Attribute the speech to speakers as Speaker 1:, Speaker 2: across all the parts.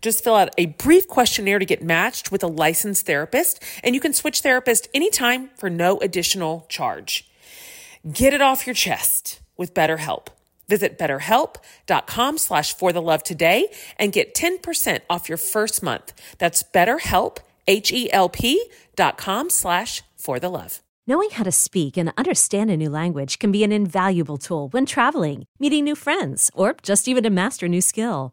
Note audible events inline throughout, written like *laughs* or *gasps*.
Speaker 1: Just fill out a brief questionnaire to get matched with a licensed therapist, and you can switch therapist anytime for no additional charge. Get it off your chest with BetterHelp. Visit betterhelp.com slash for the love today and get 10% off your first month. That's betterhelp, H-E-L-P dot com slash for the love.
Speaker 2: Knowing how to speak and understand a new language can be an invaluable tool when traveling, meeting new friends, or just even to master a new skill.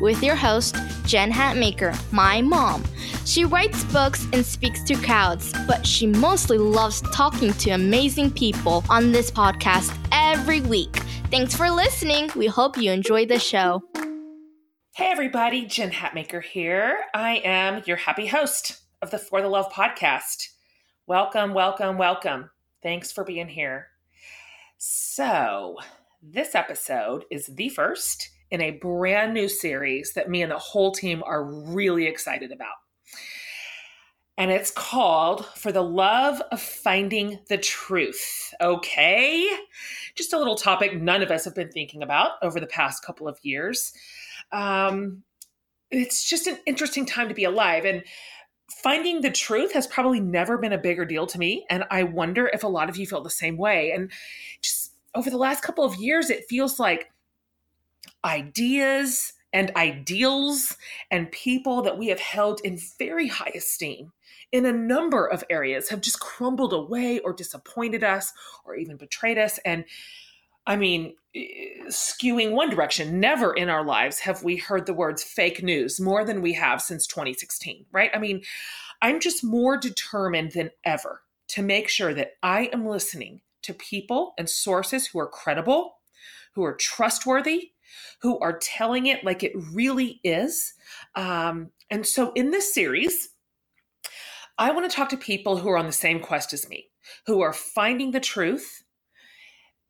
Speaker 3: with your host, Jen Hatmaker, my mom. She writes books and speaks to crowds, but she mostly loves talking to amazing people on this podcast every week. Thanks for listening. We hope you enjoy the show.
Speaker 1: Hey everybody, Jen Hatmaker here. I am your happy host of the For the Love podcast. Welcome, welcome, welcome. Thanks for being here. So, this episode is the first in a brand new series that me and the whole team are really excited about. And it's called For the Love of Finding the Truth. Okay. Just a little topic none of us have been thinking about over the past couple of years. Um, it's just an interesting time to be alive. And finding the truth has probably never been a bigger deal to me. And I wonder if a lot of you feel the same way. And just over the last couple of years, it feels like ideas and ideals and people that we have held in very high esteem in a number of areas have just crumbled away or disappointed us or even betrayed us. And I mean, eh, skewing one direction, never in our lives have we heard the words fake news more than we have since 2016, right? I mean, I'm just more determined than ever to make sure that I am listening to people and sources who are credible, who are trustworthy, who are telling it like it really is. Um, and so in this series, I want to talk to people who are on the same quest as me, who are finding the truth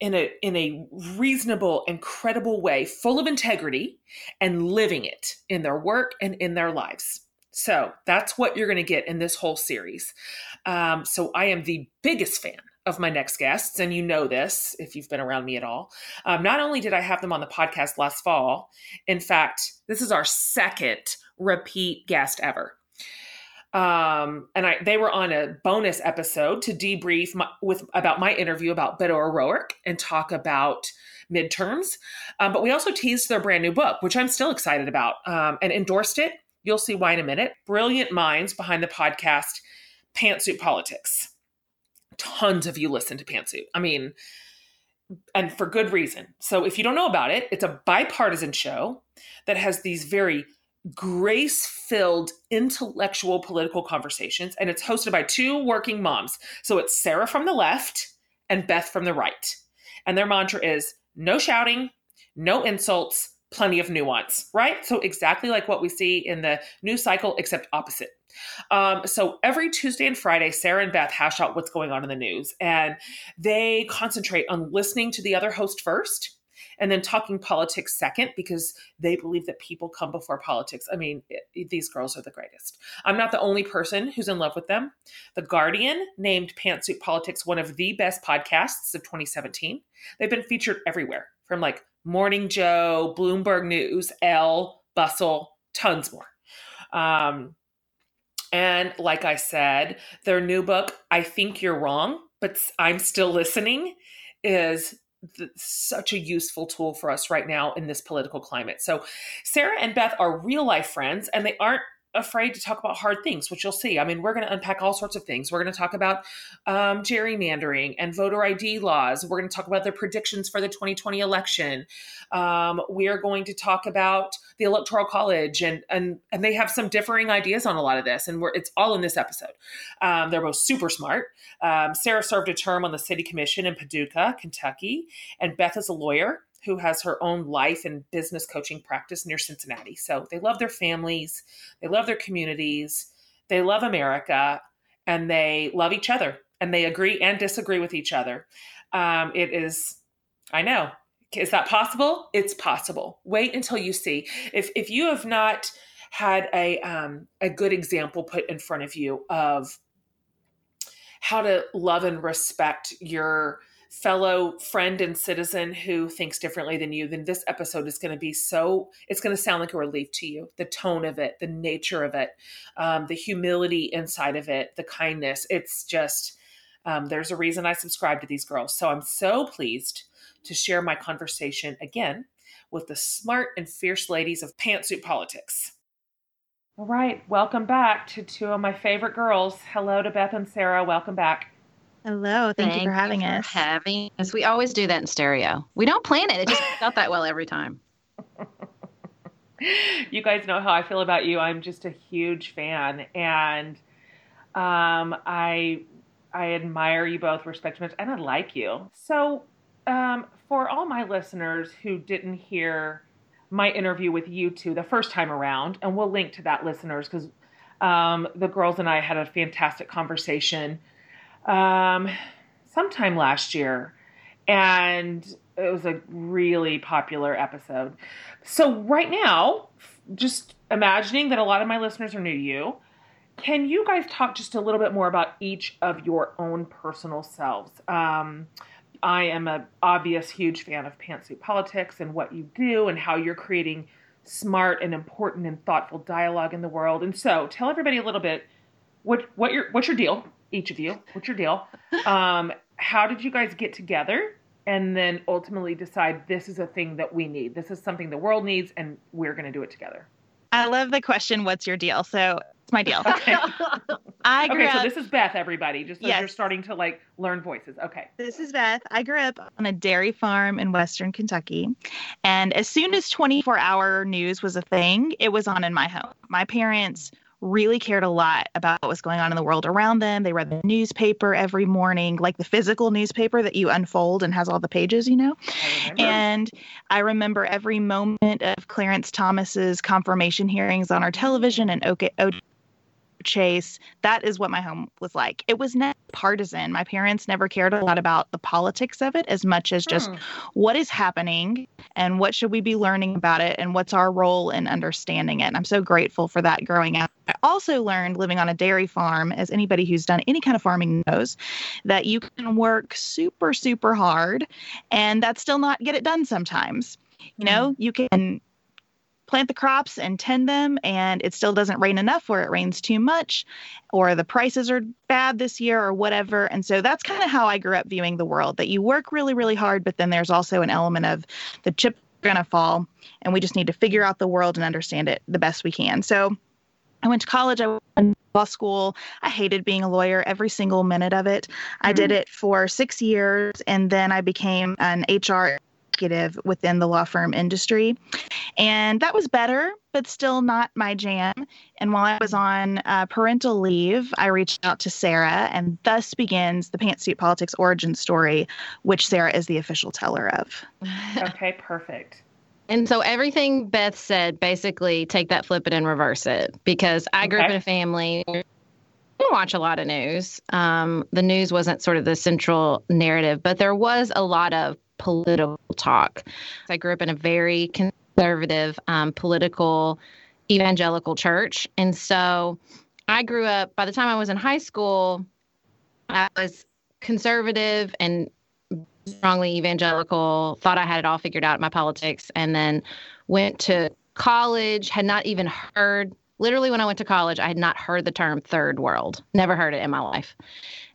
Speaker 1: in a in a reasonable and credible way, full of integrity, and living it in their work and in their lives. So that's what you're going to get in this whole series. Um, so I am the biggest fan of my next guests, and you know this if you've been around me at all. Um, not only did I have them on the podcast last fall, in fact, this is our second repeat guest ever. Um, and I they were on a bonus episode to debrief my, with about my interview about Beto O'Rourke and talk about midterms. Um, but we also teased their brand new book, which I'm still excited about, um, and endorsed it. You'll see why in a minute. Brilliant minds behind the podcast, Pantsuit Politics tons of you listen to Pantsuit. I mean, and for good reason. So if you don't know about it, it's a bipartisan show that has these very grace filled intellectual political conversations, and it's hosted by two working moms. So it's Sarah from the left and Beth from the right. And their mantra is no shouting, no insults, plenty of nuance, right? So, exactly like what we see in the news cycle, except opposite. Um, so every Tuesday and Friday, Sarah and Beth hash out what's going on in the news, and they concentrate on listening to the other host first and then talking politics second because they believe that people come before politics. I mean, it, these girls are the greatest. I'm not the only person who's in love with them. The Guardian named Pantsuit Politics one of the best podcasts of 2017. They've been featured everywhere from like Morning Joe, Bloomberg News, Elle, Bustle, tons more. Um, and like I said, their new book, I Think You're Wrong, but I'm Still Listening, is such a useful tool for us right now in this political climate. So, Sarah and Beth are real life friends, and they aren't afraid to talk about hard things, which you'll see. I mean, we're going to unpack all sorts of things. We're going to talk about um, gerrymandering and voter ID laws. We're going to talk about their predictions for the 2020 election. Um, we are going to talk about the Electoral College, and and and they have some differing ideas on a lot of this, and we're, it's all in this episode. Um, they're both super smart. Um, Sarah served a term on the City Commission in Paducah, Kentucky, and Beth is a lawyer who has her own life and business coaching practice near Cincinnati. So they love their families, they love their communities, they love America, and they love each other, and they agree and disagree with each other. Um, it is, I know, is that possible? It's possible. Wait until you see. If if you have not had a um, a good example put in front of you of how to love and respect your fellow friend and citizen who thinks differently than you, then this episode is going to be so, it's going to sound like a relief to you. The tone of it, the nature of it, um, the humility inside of it, the kindness. It's just, um, there's a reason I subscribe to these girls. So I'm so pleased to share my conversation again with the smart and fierce ladies of pantsuit politics. All right, welcome back to two of my favorite girls. Hello to Beth and Sarah. Welcome back.
Speaker 4: Hello, thank, thank you for having you us.
Speaker 5: For having us. We always do that in stereo. We don't plan it; it just works out that well every time. *laughs*
Speaker 1: you guys know how I feel about you. I'm just a huge fan, and um, I I admire you both, respect you, and I like you. So, um, for all my listeners who didn't hear my interview with you two the first time around, and we'll link to that, listeners, because um, the girls and I had a fantastic conversation um, sometime last year, and it was a really popular episode. So, right now, just imagining that a lot of my listeners are new to you, can you guys talk just a little bit more about each of your own personal selves? Um, I am an obvious huge fan of pantsuit politics and what you do and how you're creating smart and important and thoughtful dialogue in the world. And so, tell everybody a little bit what what your what's your deal? Each of you. What's your deal? Um, how did you guys get together? And then ultimately decide this is a thing that we need. This is something the world needs, and we're going to do it together.
Speaker 4: I love the question, what's your deal? So it's my deal. Okay. *laughs*
Speaker 1: I grew okay, up, so this is Beth, everybody, just as yes. you're starting to like learn voices. Okay.
Speaker 4: This is Beth. I grew up on a dairy farm in Western Kentucky. And as soon as 24 hour news was a thing, it was on in my home. My parents really cared a lot about what was going on in the world around them. They read the newspaper every morning, like the physical newspaper that you unfold and has all the pages, you know. I and I remember every moment of Clarence Thomas's confirmation hearings on our television and OK, chase. That is what my home was like. It was not partisan. My parents never cared a lot about the politics of it as much as just hmm. what is happening and what should we be learning about it and what's our role in understanding it. And I'm so grateful for that growing up. I also learned living on a dairy farm, as anybody who's done any kind of farming knows, that you can work super, super hard and that still not get it done sometimes. You know, hmm. you can plant the crops and tend them and it still doesn't rain enough or it rains too much or the prices are bad this year or whatever and so that's kind of how i grew up viewing the world that you work really really hard but then there's also an element of the chip going to fall and we just need to figure out the world and understand it the best we can so I went to college. I went to law school. I hated being a lawyer every single minute of it. I mm-hmm. did it for six years and then I became an HR executive within the law firm industry. And that was better, but still not my jam. And while I was on uh, parental leave, I reached out to Sarah, and thus begins the Pantsuit Politics origin story, which Sarah is the official teller of. *laughs*
Speaker 1: okay, perfect.
Speaker 5: And so everything Beth said, basically take that, flip it, and reverse it. Because I grew okay. up in a family didn't watch a lot of news. Um, the news wasn't sort of the central narrative, but there was a lot of political talk. I grew up in a very conservative, um, political, evangelical church. And so I grew up, by the time I was in high school, I was conservative and strongly evangelical, thought I had it all figured out in my politics, and then went to college, had not even heard literally when I went to college, I had not heard the term third world, never heard it in my life,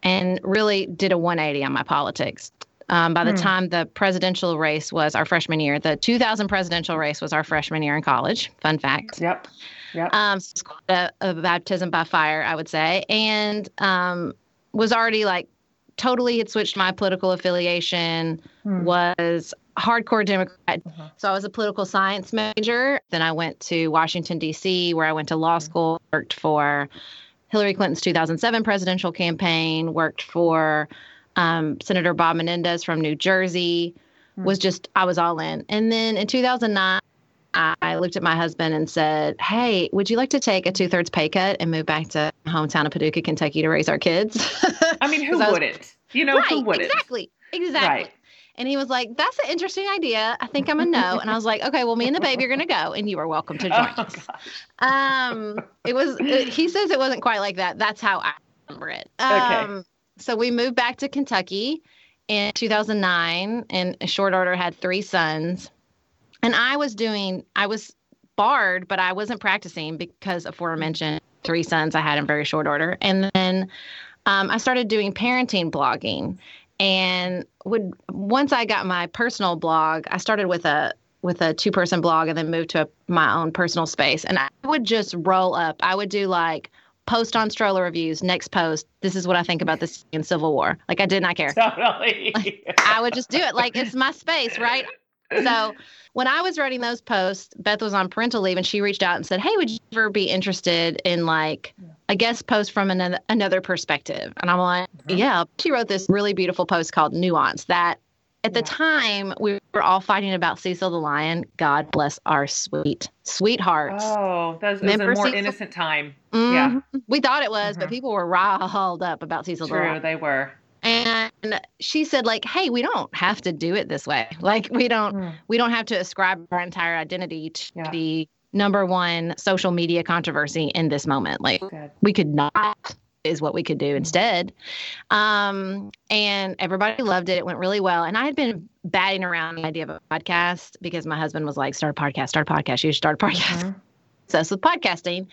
Speaker 5: and really did a 180 on my politics. Um, by the hmm. time the presidential race was our freshman year, the 2000 presidential race was our freshman year in college. Fun fact.
Speaker 1: Yep. Yep.
Speaker 5: Um, so a, a, baptism by fire, I would say, and um, was already like totally had switched my political affiliation. Hmm. Was hardcore Democrat. Uh-huh. So I was a political science major. Then I went to Washington, D.C., where I went to law school, worked for Hillary Clinton's 2007 presidential campaign, worked for um, Senator Bob Menendez from New Jersey, hmm. was just, I was all in. And then in 2009, I looked at my husband and said, Hey, would you like to take a two thirds pay cut and move back to hometown of Paducah, Kentucky to raise our kids? *laughs*
Speaker 1: I mean, who *laughs* wouldn't? You know,
Speaker 5: right,
Speaker 1: who wouldn't?
Speaker 5: Exactly. Exactly. Right. And he was like, That's an interesting idea. I think I'm a no. And I was like, Okay, well, me and the baby are going to go, and you are welcome to *laughs* join oh, us. Um, it was, it, he says it wasn't quite like that. That's how I remember it. Um, okay. So we moved back to Kentucky in 2009, and short order had three sons. And I was doing, I was barred, but I wasn't practicing because aforementioned three sons I had in very short order. And then um, I started doing parenting blogging and would once I got my personal blog, I started with a with a two person blog and then moved to a, my own personal space. And I would just roll up. I would do like post on stroller reviews. Next post, this is what I think about this in Civil War. Like I did not care.
Speaker 1: Totally. *laughs*
Speaker 5: Like, I would just do it. Like it's my space, right? So when I was writing those posts, Beth was on parental leave and she reached out and said, Hey, would you ever be interested in like a guest post from another, another perspective? And I'm like, mm-hmm. Yeah. She wrote this really beautiful post called Nuance that at the time we were all fighting about Cecil the Lion. God bless our sweet sweethearts.
Speaker 1: Oh, that was, was a more Cecil? innocent time.
Speaker 5: Mm-hmm. Yeah. We thought it was, mm-hmm. but people were riled up about Cecil
Speaker 1: True,
Speaker 5: the Lion.
Speaker 1: they were
Speaker 5: and she said like hey we don't have to do it this way *laughs* like we don't mm. we don't have to ascribe our entire identity to yeah. the number one social media controversy in this moment like Good. we could not is what we could do instead um, and everybody loved it it went really well and i had been batting around the idea of a podcast because my husband was like start a podcast start a podcast you should start a podcast mm-hmm. *laughs* so with podcasting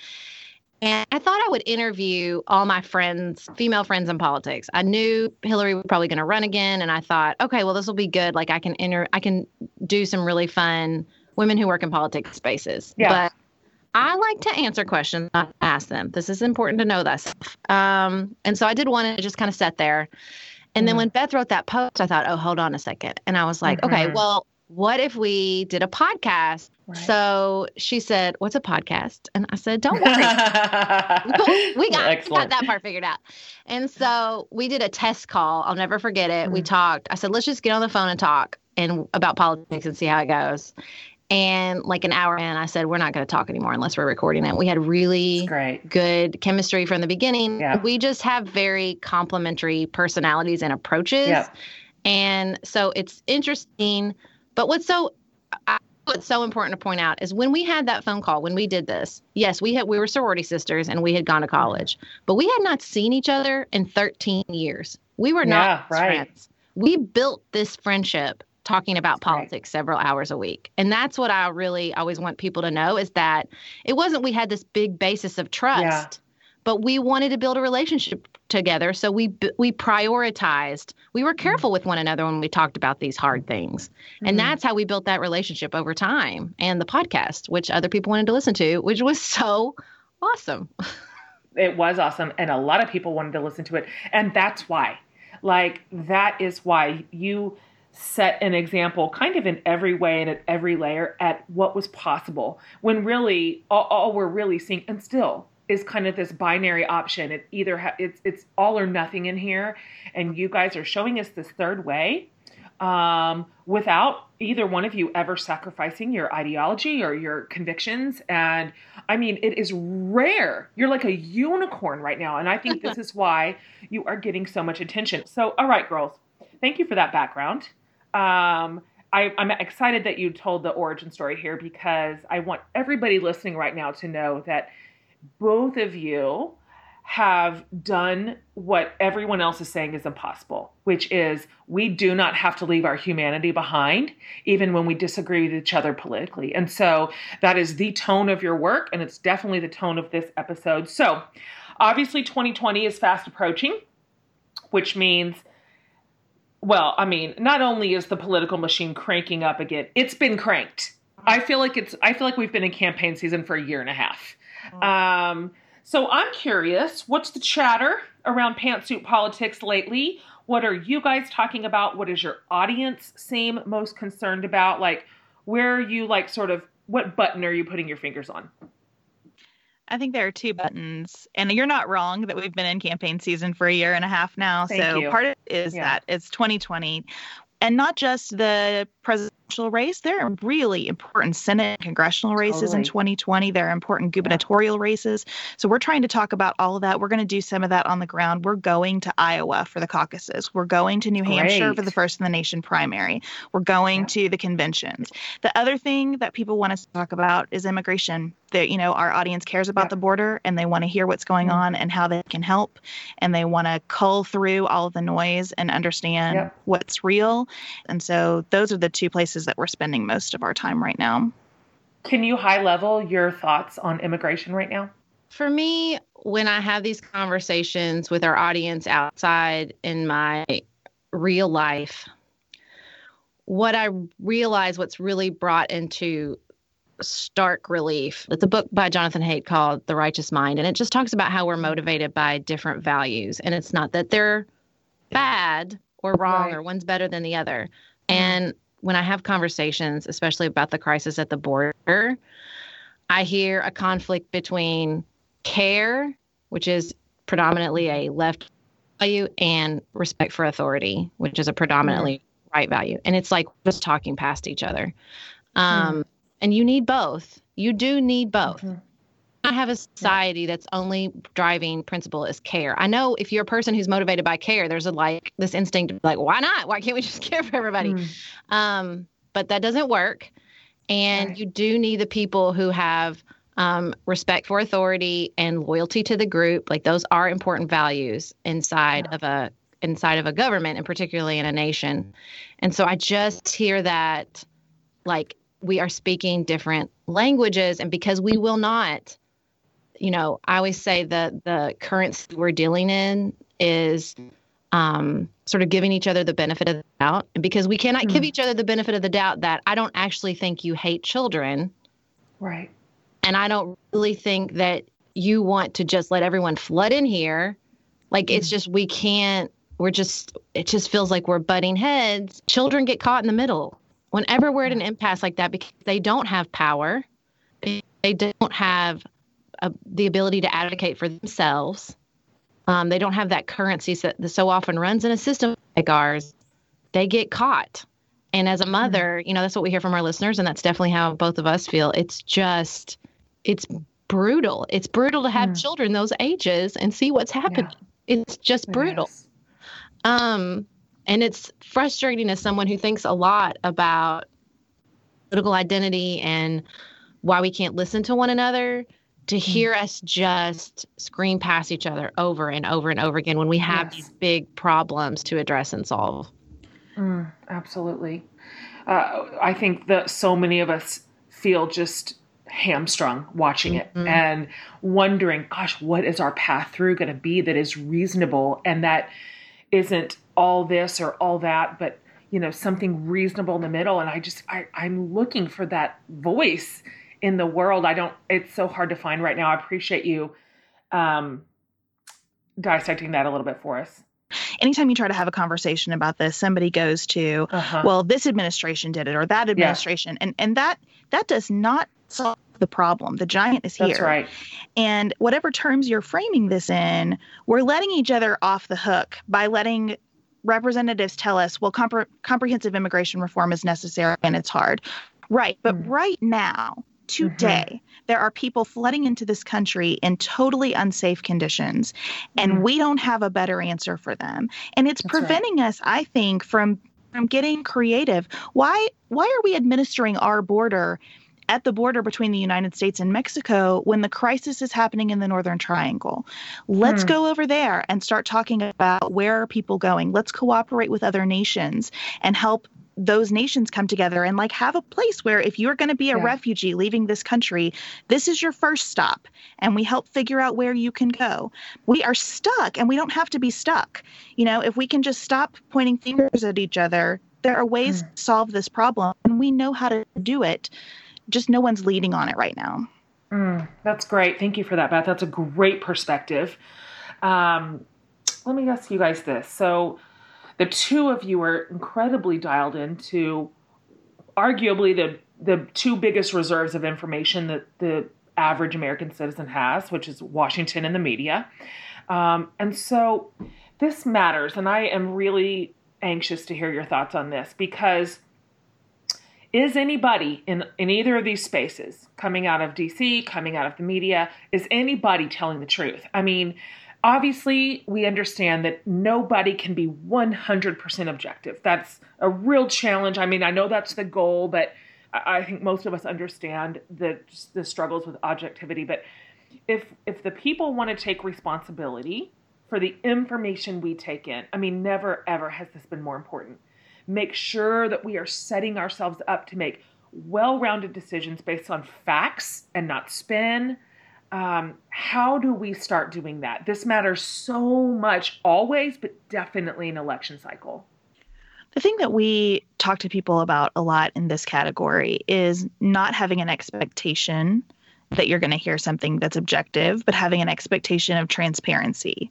Speaker 5: and I thought I would interview all my friends, female friends in politics. I knew Hillary was probably going to run again, and I thought, okay, well, this will be good. Like I can enter, I can do some really fun women who work in politics spaces. Yeah. But I like to answer questions, not ask them. This is important to know this. Um, and so I did one and it just kind of sat there. And then mm. when Beth wrote that post, I thought, oh, hold on a second. And I was like, mm-hmm. okay, well, what if we did a podcast? Right. So she said, What's a podcast? And I said, Don't worry. *laughs* *laughs* we, got, got, that part figured out. And so we did a test call. I'll never forget it. Mm. We talked. I said, Let's just get on the phone and talk and about politics and see how it goes. And like an hour in, I said, We're not going to talk anymore unless we're recording it. We had really good chemistry from the beginning. Yeah. We just have very complementary personalities and approaches. Yeah. And so it's interesting but what's so I, what's so important to point out is when we had that phone call when we did this yes we had we were sorority sisters and we had gone to college but we had not seen each other in 13 years we were not yeah, right. friends we built this friendship talking about politics right. several hours a week. And that's what i really always want people to know is that it wasn't we had this big basis of trust yeah but we wanted to build a relationship together. So we we prioritized we were careful with one another when we talked about these hard things. Mm-hmm. and that's how we built that relationship over time and the podcast which other people wanted to listen to which was *laughs* so awesome.
Speaker 1: It was awesome and a lot of people wanted to listen to it. And that's why. Like that is why you set an example kind of in every way and at every layer at what was possible when really all, all we're really seeing and still is kind of this binary option it either ha- it's it's all or nothing in here and you guys are showing us this third way um, without either one of you ever sacrificing your ideology or your convictions. And I mean, it is rare. You're like a unicorn right now. And I think *laughs* this is why you are getting so much attention. So, all right, girls, thank you for that background. Um, I, am excited that you told the origin story here because I want everybody listening right now to know that both of you have done what everyone else is saying is impossible, which is we do not have to leave our humanity behind, even when we disagree with each other politically. And so that is the tone of your work, and it's definitely the tone of this episode. So obviously, 2020 is fast approaching, which means well, I mean, not only is the political machine cranking up again, it's been cranked. I feel like it's I feel like we've been in campaign season for a year and a half. Um, so I'm curious, what's the chatter around pantsuit politics lately? What are you guys talking about? What does your audience seem most concerned about? Like, where are you like sort of what button are you putting your fingers on?
Speaker 4: I think there are two buttons, and you're not wrong that we've been in campaign season for a year and a half now.
Speaker 1: Thank
Speaker 4: so
Speaker 1: you.
Speaker 4: part of it is yeah. that it's 2020, and not just the presidential race. There are really important Senate and congressional races totally. in 2020. There are important gubernatorial yeah. races. So we're trying to talk about all of that. We're going to do some of that on the ground. We're going to Iowa for the caucuses. We're going to New Great. Hampshire for the first in the nation primary. We're going yeah. to the conventions. The other thing that people want us to talk about is immigration. That you know our audience cares about yeah. the border and they want to hear what's going mm-hmm. on and how they can help, and they want to cull through all of the noise and understand what's real. And so those are the two places places that we're spending most of our time right now.
Speaker 1: Can you high level your thoughts on immigration right now?
Speaker 5: For me, when I have these conversations with our audience outside in my real life, what I realize what's really brought into stark relief. It's a book by Jonathan Haidt called The Righteous Mind, and it just talks about how we're motivated by different values. And it's not that they're bad or wrong right. or one's better than the other. And when I have conversations, especially about the crisis at the border, I hear a conflict between care, which is predominantly a left value, and respect for authority, which is a predominantly mm-hmm. right value. And it's like just talking past each other. Um, mm-hmm. And you need both. You do need both. Mm-hmm. I have a society that's only driving principle is care. I know if you're a person who's motivated by care, there's a like this instinct like, why not? Why can't we *laughs* just care for everybody? Mm. Um, but that doesn't work. And right. you do need the people who have um, respect for authority and loyalty to the group. Like those are important values inside yeah. of a inside of a government and particularly in a nation. And so I just hear that like we are speaking different languages and because we will not you know, I always say that the currency we're dealing in is um, sort of giving each other the benefit of the doubt. And because we cannot mm. give each other the benefit of the doubt that I don't actually think you hate children.
Speaker 1: Right.
Speaker 5: And I don't really think that you want to just let everyone flood in here. Like mm. it's just, we can't, we're just, it just feels like we're butting heads. Children get caught in the middle. Whenever we're at an impasse like that, because they don't have power, they don't have uh, the ability to advocate for themselves. Um, they don't have that currency that so often runs in a system like ours. They get caught. And as a mother, you know, that's what we hear from our listeners. And that's definitely how both of us feel. It's just, it's brutal. It's brutal to have mm. children those ages and see what's happening. Yeah. It's just brutal. Um, and it's frustrating as someone who thinks a lot about political identity and why we can't listen to one another to mm. hear us just scream past each other over and over and over again when we have yes. these big problems to address and solve.
Speaker 1: Mm, absolutely. Uh, I think that so many of us feel just hamstrung watching it mm-hmm. and wondering, gosh, what is our path through going to be that is reasonable and that isn't all this or all that, but you know something reasonable in the middle. And I just I, I'm looking for that voice in the world. I don't, it's so hard to find right now. I appreciate you um, dissecting that a little bit for us.
Speaker 4: anytime you try to have a conversation about this, somebody goes to, uh-huh. well, this administration did it or that administration. Yeah. And and that that does not solve the problem. The giant is here.
Speaker 1: That's right.
Speaker 4: And whatever terms you're framing this in, we're letting each other off the hook by letting representatives tell us, well, compre- comprehensive immigration reform is necessary and it's hard. Right. But mm. right now, today, mm-hmm. there are people flooding into this country in totally unsafe conditions, and mm. we don't have a better answer for them. And it's That's preventing right. us, I think, from from getting creative. Why why are we administering our border at the border between the United States and Mexico when the crisis is happening in the Northern Triangle. Let's hmm. go over there and start talking about where are people going. Let's cooperate with other nations and help those nations come together and like have a place where if you're going to be a yeah. refugee leaving this country this is your first stop and we help figure out where you can go we are stuck and we don't have to be stuck you know if we can just stop pointing fingers at each other there are ways mm. to solve this problem and we know how to do it just no one's leading on it right now.
Speaker 1: Mm, that's great. Thank you for that, Beth. That's a great perspective. Um, let me ask you guys this. So, the two of you are incredibly dialed into arguably the the two biggest reserves of information that the average American citizen has, which is Washington and the media. Um, and so this matters, and I am really anxious to hear your thoughts on this because is anybody in, in either of these spaces coming out of DC, coming out of the media, is anybody telling the truth? I mean, obviously, we understand that nobody can be 100% objective. That's a real challenge. I mean, I know that's the goal, but I think most of us understand the, the struggles with objectivity. But if, if the people want to take responsibility for the information we take in, I mean, never ever has this been more important make sure that we are setting ourselves up to make well rounded decisions based on facts and not spin. Um, how do we start doing that? This matters so much always, but definitely in election cycle.
Speaker 4: The thing that we talk to people about a lot in this category is not having an expectation that you're going to hear something that's objective, but having an expectation of transparency.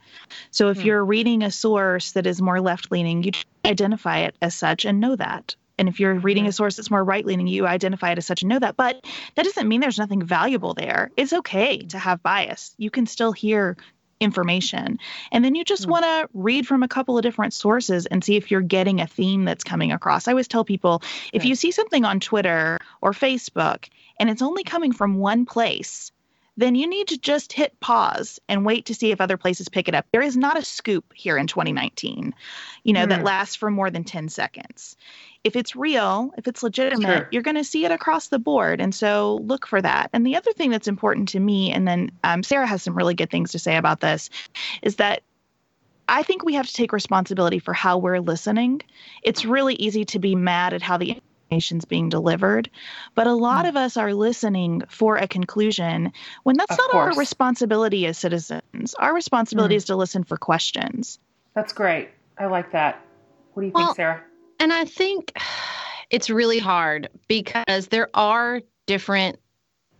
Speaker 4: So if mm. you're reading a source that is more left leaning, you identify it as such and know that. And if you're reading a hmm. source that's more right leaning, you identify it as such and know that. But that doesn't mean there's nothing valuable there. It's okay to have bias. You can still hear information. And then you just mm. want to read from a couple of different sources and see if you're getting a theme that's coming across. I always tell people if you see something on Twitter or Facebook and it's only coming from one place, then you need to just hit pause and wait to see if other places pick it up. There is not a scoop here in 2019, you know, mm. that hmm. lasts for more than 10 seconds. If it's real, if it's legitimate, sure. you're going to see it across the board. And so look for that. And the other thing that's important to me, and then um, Sarah has some really good things to say about this, is that I think we have to take responsibility for how we're listening. It's really easy to be mad at how the information's being delivered. But a lot mm. of us are listening for a conclusion when that's of not course. our responsibility as citizens. Our responsibility mm. is to listen for questions.
Speaker 1: That's great. I like that. What do you well, think, Sarah?
Speaker 5: And I think *sighs* it's really hard because there are different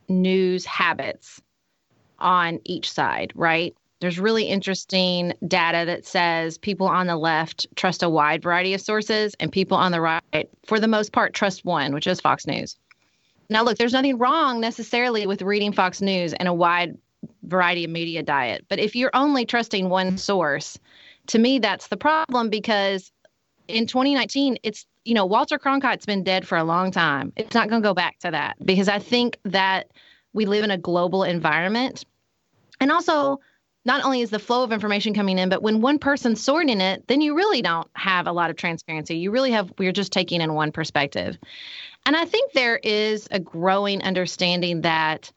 Speaker 5: news habits on each side, right? There's really interesting data that says people on the left trust a wide variety of sources, and people on the right, for the most part, trust one, which is Fox News. Now, look, there's nothing wrong necessarily with reading Fox News and a wide variety of media diet. But if you're only trusting one source, to me, that's the problem because in 2019, it's, you know, Walter Cronkite's been dead for a long time. It's not going to go back to that because I think that we live in a global environment. And also, not only is the flow of information coming in, but when one person's sorting it, then you really don't have a lot of transparency. You really have, we're just taking in one perspective. And I think there is a growing understanding that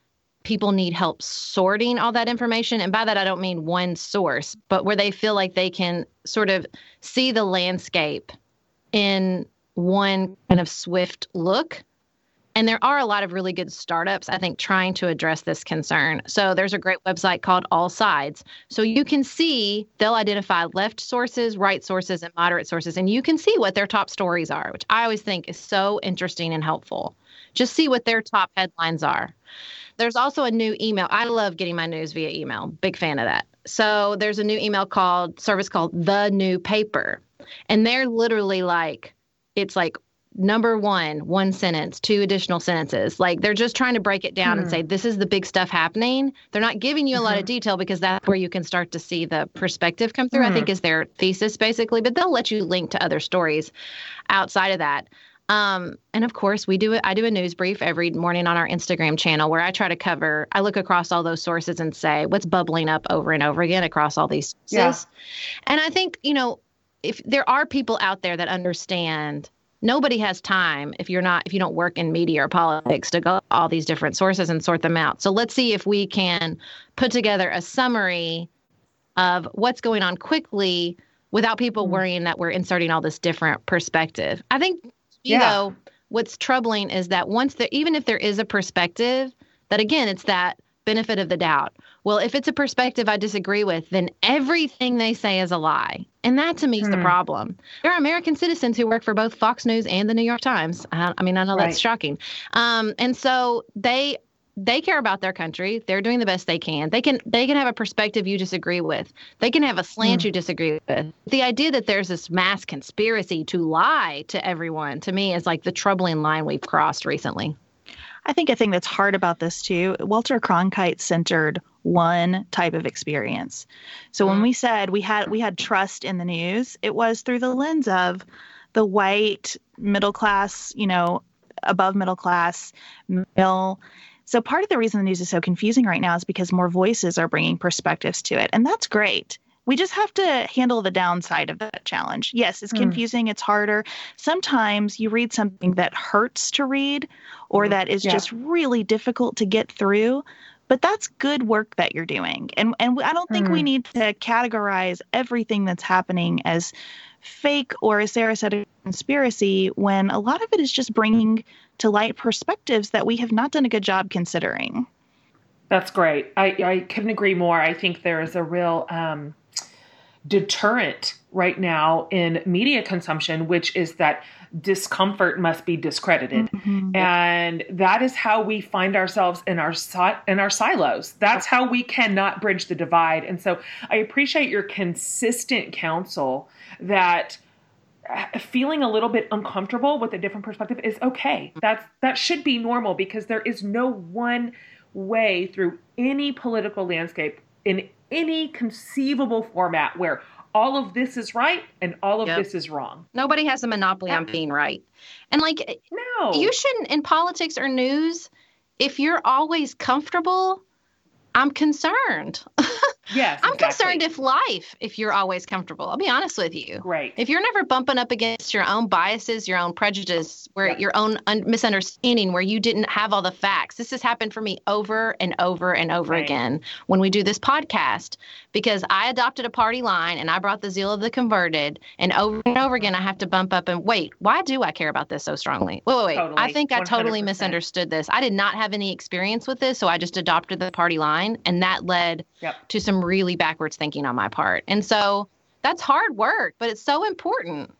Speaker 5: people need help sorting all that information. And by that, I don't mean one source, but where they feel like they can sort of see the landscape in one kind of swift look and there are a lot of really good startups, I think, trying to address this concern. So there's a great website called AllSides. So you can see they'll identify left sources, right sources, and moderate sources, and you can see what their top stories are, which I always think is so interesting and helpful. Just see what their top headlines are. There's also a new email. I love getting my news via email. Big fan of that. So there's a new email called service called the new paper. And they're literally like, it's like number one, one sentence, two additional sentences. Like they're just trying to break it down mm-hmm. and hmm. say, this is the big stuff happening. They're not giving you a lot of mm-hmm. detail because that's where you can start to see the perspective come through, mm-hmm. I think is their thesis basically, but they'll let you link to other stories outside of that. Um, and of course, we do it. I do a news brief every morning on our Instagram channel where I try to cover. I look across all those sources and say what's bubbling up over and over again across all these sources. Yeah. And I think you know, if there are people out there that understand nobody has time if you're not if you don't work in media or politics to go all these different sources and sort them out. So let's see if we can put together a summary of what's going on quickly without people mm-hmm. worrying that we're inserting all this different perspective. I think you yeah. know what's troubling is that once there even if there is a perspective that again it's that benefit of the doubt. Well, if it's a perspective I disagree with, then everything they say is a lie. And that to me is the hmm. problem. There are American citizens who work for both Fox News and the New York Times. I, I mean, I know right. that's shocking. Um, and so they they care about their country. They're doing the best they can. They can they can have a perspective you disagree with. They can have a slant mm. you disagree with. The idea that there's this mass conspiracy to lie to everyone to me is like the troubling line we've crossed recently.
Speaker 4: I think a thing that's hard about this too, Walter Cronkite centered one type of experience. So when mm. we said we had we had trust in the news, it was through the lens of the white middle class, you know, above middle class male. So part of the reason the news is so confusing right now is because more voices are bringing perspectives to it, and that's great we just have to handle the downside of that challenge. Yes, it's hmm. confusing, mm. it's harder. Sometimes you read something that hurts to read or mm. that is yeah. just really difficult to get through, but that's good work that you're doing. And and I don't think mm. we need to categorize everything that's happening as fake or as Sarah said a conspiracy when a lot of it is just bringing to light perspectives that we have not done a good job considering.
Speaker 1: That's great. I, I couldn't agree more. I think there is a real um, deterrent right now in media consumption, which is that discomfort must be discredited, mm-hmm. and that is how we find ourselves in our in our silos. That's how we cannot bridge the divide. And so, I appreciate your consistent counsel that uh, feeling a little bit uncomfortable with a different perspective is okay. That's that should be normal because there is no one way through any political landscape in any conceivable format where all of this is right and all of yep. this is wrong.
Speaker 5: Nobody has a monopoly on being right. And like eh, no. you shouldn't in politics or news if you're always comfortable, I'm concerned.
Speaker 1: Yes.
Speaker 5: I'm exactly. concerned if life, if you're always comfortable. I'll be honest with you.
Speaker 1: Right.
Speaker 5: If you're never bumping up against your own biases, your own prejudice, where yeah. your own un- misunderstanding, where you didn't have all the facts. This has happened for me over and over and over right. again when we do this podcast because I adopted a party line and I brought the zeal of the converted, and over and over again I have to bump up and wait. Why do I care about this so strongly? Wait, wait, wait. Totally. I think I 100%. totally misunderstood this. I did not have any experience with this, so I just adopted the party line, and that led yep. To some really backwards thinking on my part. And so that's hard work, but it's so important.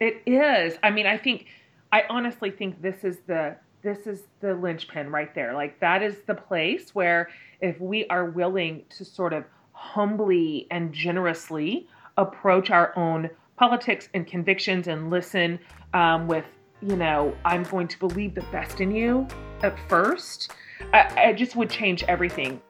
Speaker 1: It is. I mean, I think I honestly think this is the this is the linchpin right there. Like that is the place where if we are willing to sort of humbly and generously approach our own politics and convictions and listen um, with, you know, I'm going to believe the best in you at first, I, I just would change everything.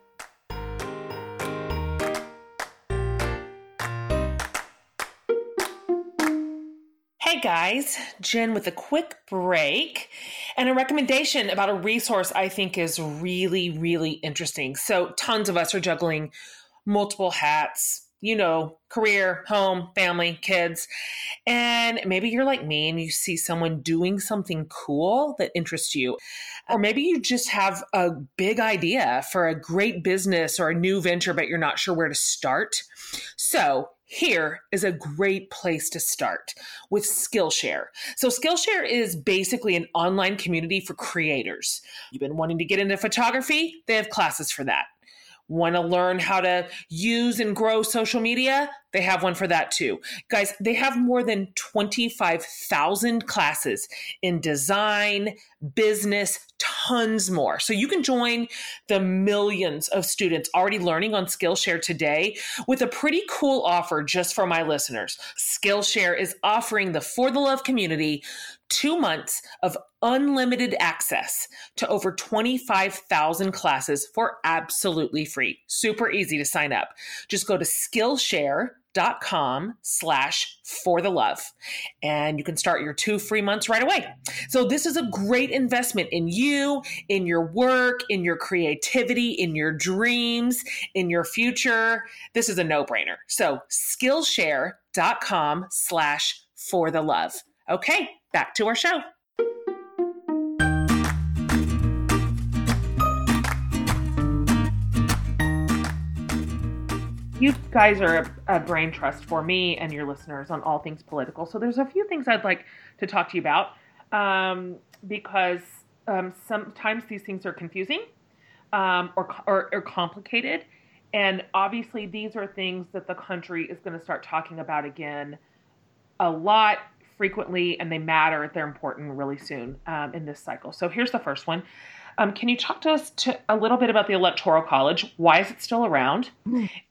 Speaker 1: Guys, Jen with a quick break and a recommendation about a resource I think is really, really interesting. So, tons of us are juggling multiple hats, you know, career, home, family, kids. And maybe you're like me and you see someone doing something cool that interests you. Or maybe you just have a big idea for a great business or a new venture, but you're not sure where to start. So, here is a great place to start with Skillshare. So, Skillshare is basically an online community for creators. You've been wanting to get into photography, they have classes for that. Want to learn how to use and grow social media? They have one for that too. Guys, they have more than 25,000 classes in design, business, tons more. So you can join the millions of students already learning on Skillshare today with a pretty cool offer just for my listeners. Skillshare is offering the For the Love community two months of unlimited access to over 25,000 classes for absolutely free. Super easy to sign up. Just go to Skillshare.com slash for the love and you can start your two free months right away. So this is a great investment in you in your work in your creativity in your dreams in your future. This is a no-brainer. So skillshare.com slash for the love. Okay back to our show. You guys are a, brain trust for me and your listeners on all things political. So there's a few things I'd like to talk to you about um, because um, sometimes these things are confusing um, or, or, or complicated. And obviously, these are things that the country is going to start talking about again a lot frequently and they matter. They're important really soon um, in this cycle. So here's the first one. Um, can you talk to us to a little bit about the Electoral College? Why is it still around?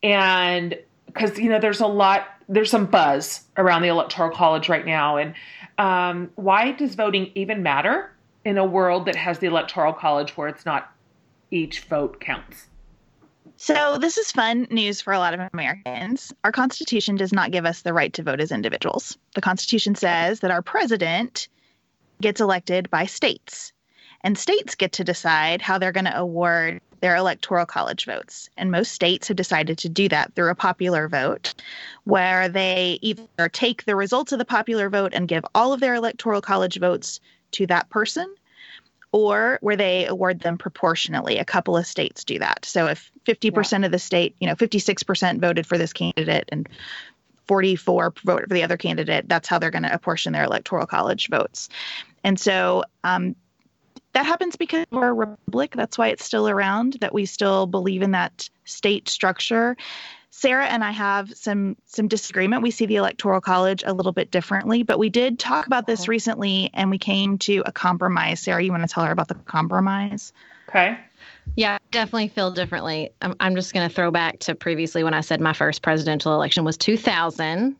Speaker 1: And because you know there's a lot, there's some buzz around the Electoral College right now, and um, why does voting even matter in a world that has the Electoral College where it's not each vote counts?
Speaker 4: So, this is fun news for a lot of Americans. Our Constitution does not give us the right to vote as individuals. The Constitution says that our president gets elected by states, and states get to decide how they're going to award their electoral college votes. And most states have decided to do that through a popular vote, where they either take the results of the popular vote and give all of their electoral college votes to that person, or where they award them proportionally. A couple of states do that. So if 50% yeah. of the state, you know, 56% voted for this candidate and 44 voted for the other candidate, that's how they're going to apportion their electoral college votes. And so um, that happens because we're a republic. That's why it's still around, that we still believe in that state structure. Sarah and I have some some disagreement. We see the electoral college a little bit differently, but we did talk about this recently and we came to a compromise. Sarah, you want to tell her about the compromise?
Speaker 1: Okay.
Speaker 5: Yeah, I definitely feel differently. I'm, I'm just going to throw back to previously when I said my first presidential election was 2000.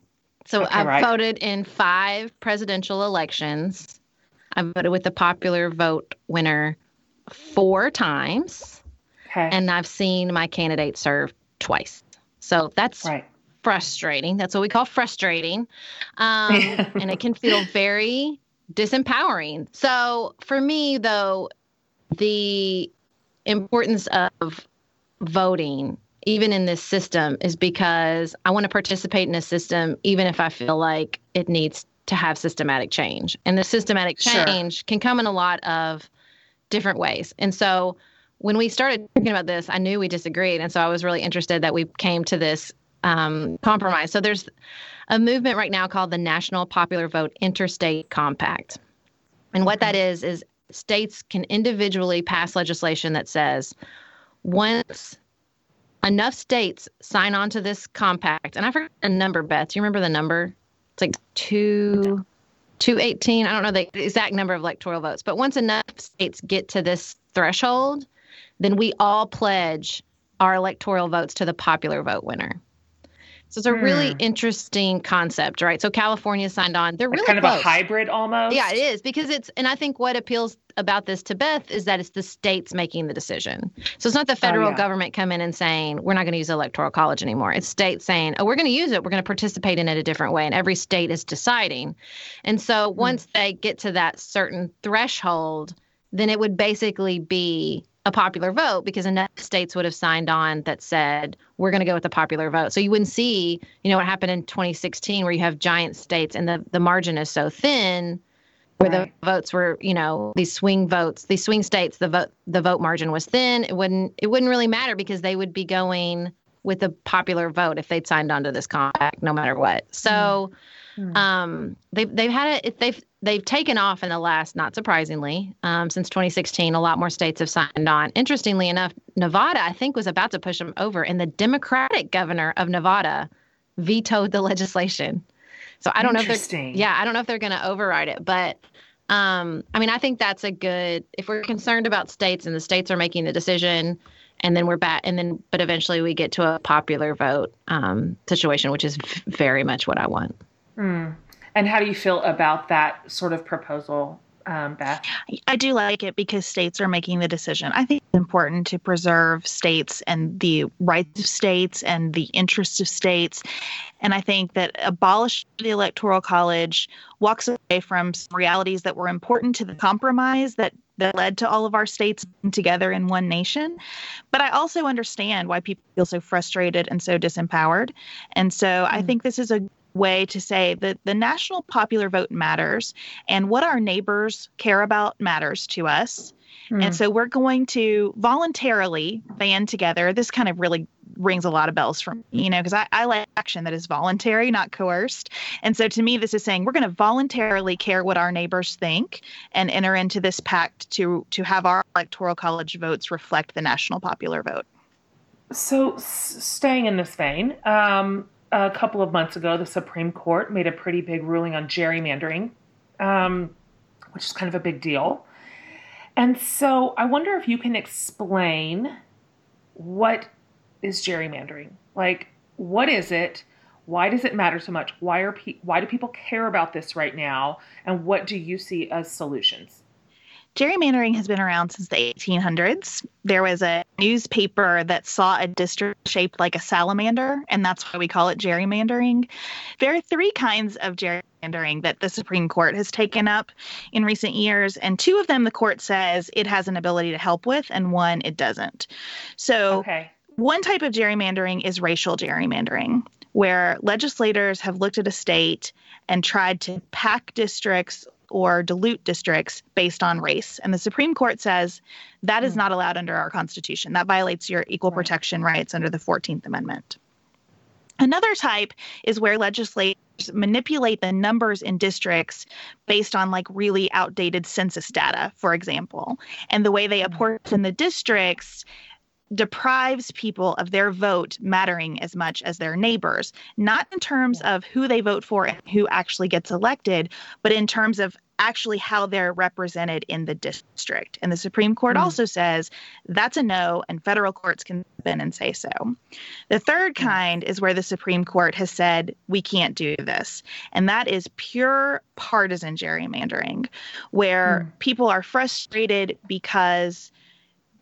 Speaker 5: So okay, I right. voted in five presidential elections. I voted with the popular vote winner four times. Okay. And I've seen my candidate serve twice. So that's right. frustrating. That's what we call frustrating. Um, *laughs* and it can feel very disempowering. So for me, though, the importance of voting even in this system is because I want to participate in a system even if I feel like it needs to have systematic change. And the systematic change sure. can come in a lot of different ways. And so when we started talking about this, I knew we disagreed, and so I was really interested that we came to this um, compromise. So there's a movement right now called the National Popular Vote Interstate Compact, and what that is is states can individually pass legislation that says once enough states sign on to this compact, and I forgot the number, Beth. Do you remember the number? It's like two. 218 i don't know the exact number of electoral votes but once enough states get to this threshold then we all pledge our electoral votes to the popular vote winner. So it's a hmm. really interesting concept, right? So California signed on. They're really
Speaker 1: kind
Speaker 5: close.
Speaker 1: of a hybrid almost.
Speaker 5: Yeah, it is because it's, and I think what appeals about this to Beth is that it's the states making the decision. So it's not the oh, federal oh, yeah. government coming in and saying we're not going to use electoral college anymore. It's states saying, oh, we're going to use it. We're going to participate in it a different way, and every state is deciding. And so hmm. once they get to that certain threshold, then it would basically be a popular vote because enough states would have signed on that said we're going to go with the popular vote. So you wouldn't see, you know, what happened in 2016 where you have giant states and the the margin is so thin where right. the votes were, you know, these swing votes, these swing states, the vote the vote margin was thin. It wouldn't it wouldn't really matter because they would be going with the popular vote if they'd signed on to this compact no matter what. So mm-hmm. Hmm. Um, they've they've had it. They've they've taken off in the last, not surprisingly, um, since 2016. A lot more states have signed on. Interestingly enough, Nevada, I think, was about to push them over, and the Democratic governor of Nevada vetoed the legislation. So I don't know if they're yeah, I don't know if they're going to override it, but um, I mean, I think that's a good. If we're concerned about states and the states are making the decision, and then we're back, and then but eventually we get to a popular vote um, situation, which is very much what I want.
Speaker 1: Mm. And how do you feel about that sort of proposal, um, Beth?
Speaker 4: I do like it because states are making the decision. I think it's important to preserve states and the rights of states and the interests of states. And I think that abolishing the Electoral College walks away from some realities that were important to the compromise that that led to all of our states together in one nation. But I also understand why people feel so frustrated and so disempowered. And so mm. I think this is a way to say that the national popular vote matters and what our neighbors care about matters to us. Mm. And so we're going to voluntarily band together. This kind of really rings a lot of bells for me, you know, because I, I like action that is voluntary, not coerced. And so to me, this is saying we're going to voluntarily care what our neighbors think and enter into this pact to to have our electoral college votes reflect the national popular vote.
Speaker 1: So, s- staying in this vein, um, a couple of months ago, the Supreme Court made a pretty big ruling on gerrymandering, um, which is kind of a big deal. And so I wonder if you can explain what is gerrymandering? Like, what is it? Why does it matter so much? Why are pe- why do people care about this right now? And what do you see as solutions?
Speaker 4: Gerrymandering has been around since the 1800s. There was a newspaper that saw a district shaped like a salamander, and that's why we call it gerrymandering. There are three kinds of gerrymandering that the Supreme Court has taken up in recent years, and two of them the court says it has an ability to help with, and one it doesn't. So, okay. one type of gerrymandering is racial gerrymandering where legislators have looked at a state and tried to pack districts or dilute districts based on race. And the Supreme Court says that is hmm. not allowed under our Constitution. That violates your equal protection rights under the 14th Amendment. Another type is where legislators manipulate the numbers in districts based on like really outdated census data, for example. And the way they hmm. apportion the districts deprives people of their vote mattering as much as their neighbors, not in terms of who they vote for and who actually gets elected, but in terms of actually how they're represented in the district. And the Supreme Court mm. also says that's a no, and federal courts can step in and say so. The third mm. kind is where the Supreme Court has said we can't do this, and that is pure partisan gerrymandering, where mm. people are frustrated because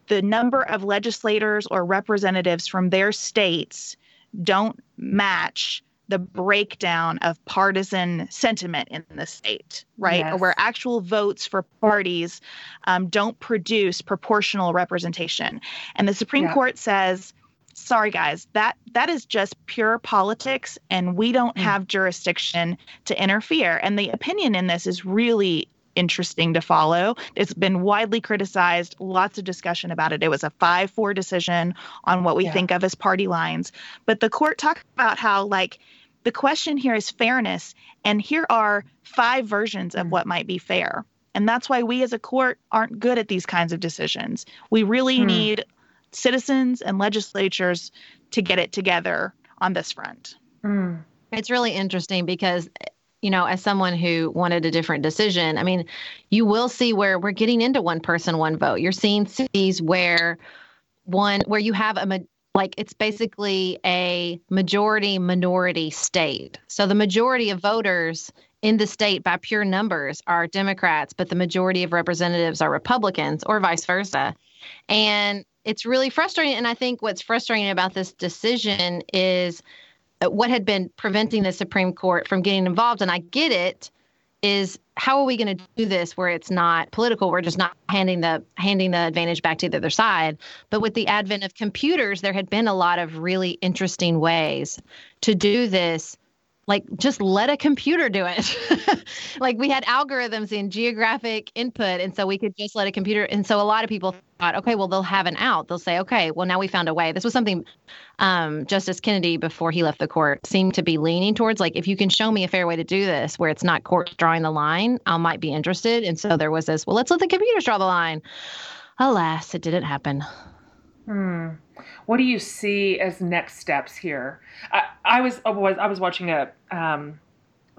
Speaker 4: the number of legislators or representatives from their states don't match the breakdown of partisan sentiment in the state, right? Yes. Or where actual votes for parties um, don't produce proportional representation. And the Supreme yeah. Court says, sorry guys, that that is just pure politics and we don't mm. have jurisdiction to interfere. And the opinion in this is really interesting to follow. It's been widely criticized, lots of discussion about it. It was a 5 4 decision on what we yeah. think of as party lines. But the court talked about how, like, the question here is fairness. And here are five versions of mm. what might be fair. And that's why we as a court aren't good at these kinds of decisions. We really mm. need citizens and legislatures to get it together on this front.
Speaker 5: Mm. It's really interesting because you know, as someone who wanted a different decision, I mean, you will see where we're getting into one person, one vote. You're seeing cities where one where you have a like it's basically a majority minority state. So the majority of voters in the state by pure numbers are Democrats, but the majority of representatives are Republicans or vice versa. And it's really frustrating and I think what's frustrating about this decision is Uh, what had been preventing the Supreme Court from getting involved, and I get it, is how are we going to do this where it's not political? We're just not handing the handing the advantage back to the other side. But with the advent of computers, there had been a lot of really interesting ways to do this like just let a computer do it *laughs* like we had algorithms in geographic input and so we could just let a computer and so a lot of people thought okay well they'll have an out. They'll say okay well now we found a way. This was something um, justice kennedy before he left the court seemed to be leaning towards like if you can show me a fair way to do this where it's not court drawing the line i might be interested. And so there was this well let's let the computers draw the line. Alas it didn't happen.
Speaker 1: Hmm. What do you see as next steps here? I, I was I was I was watching a um,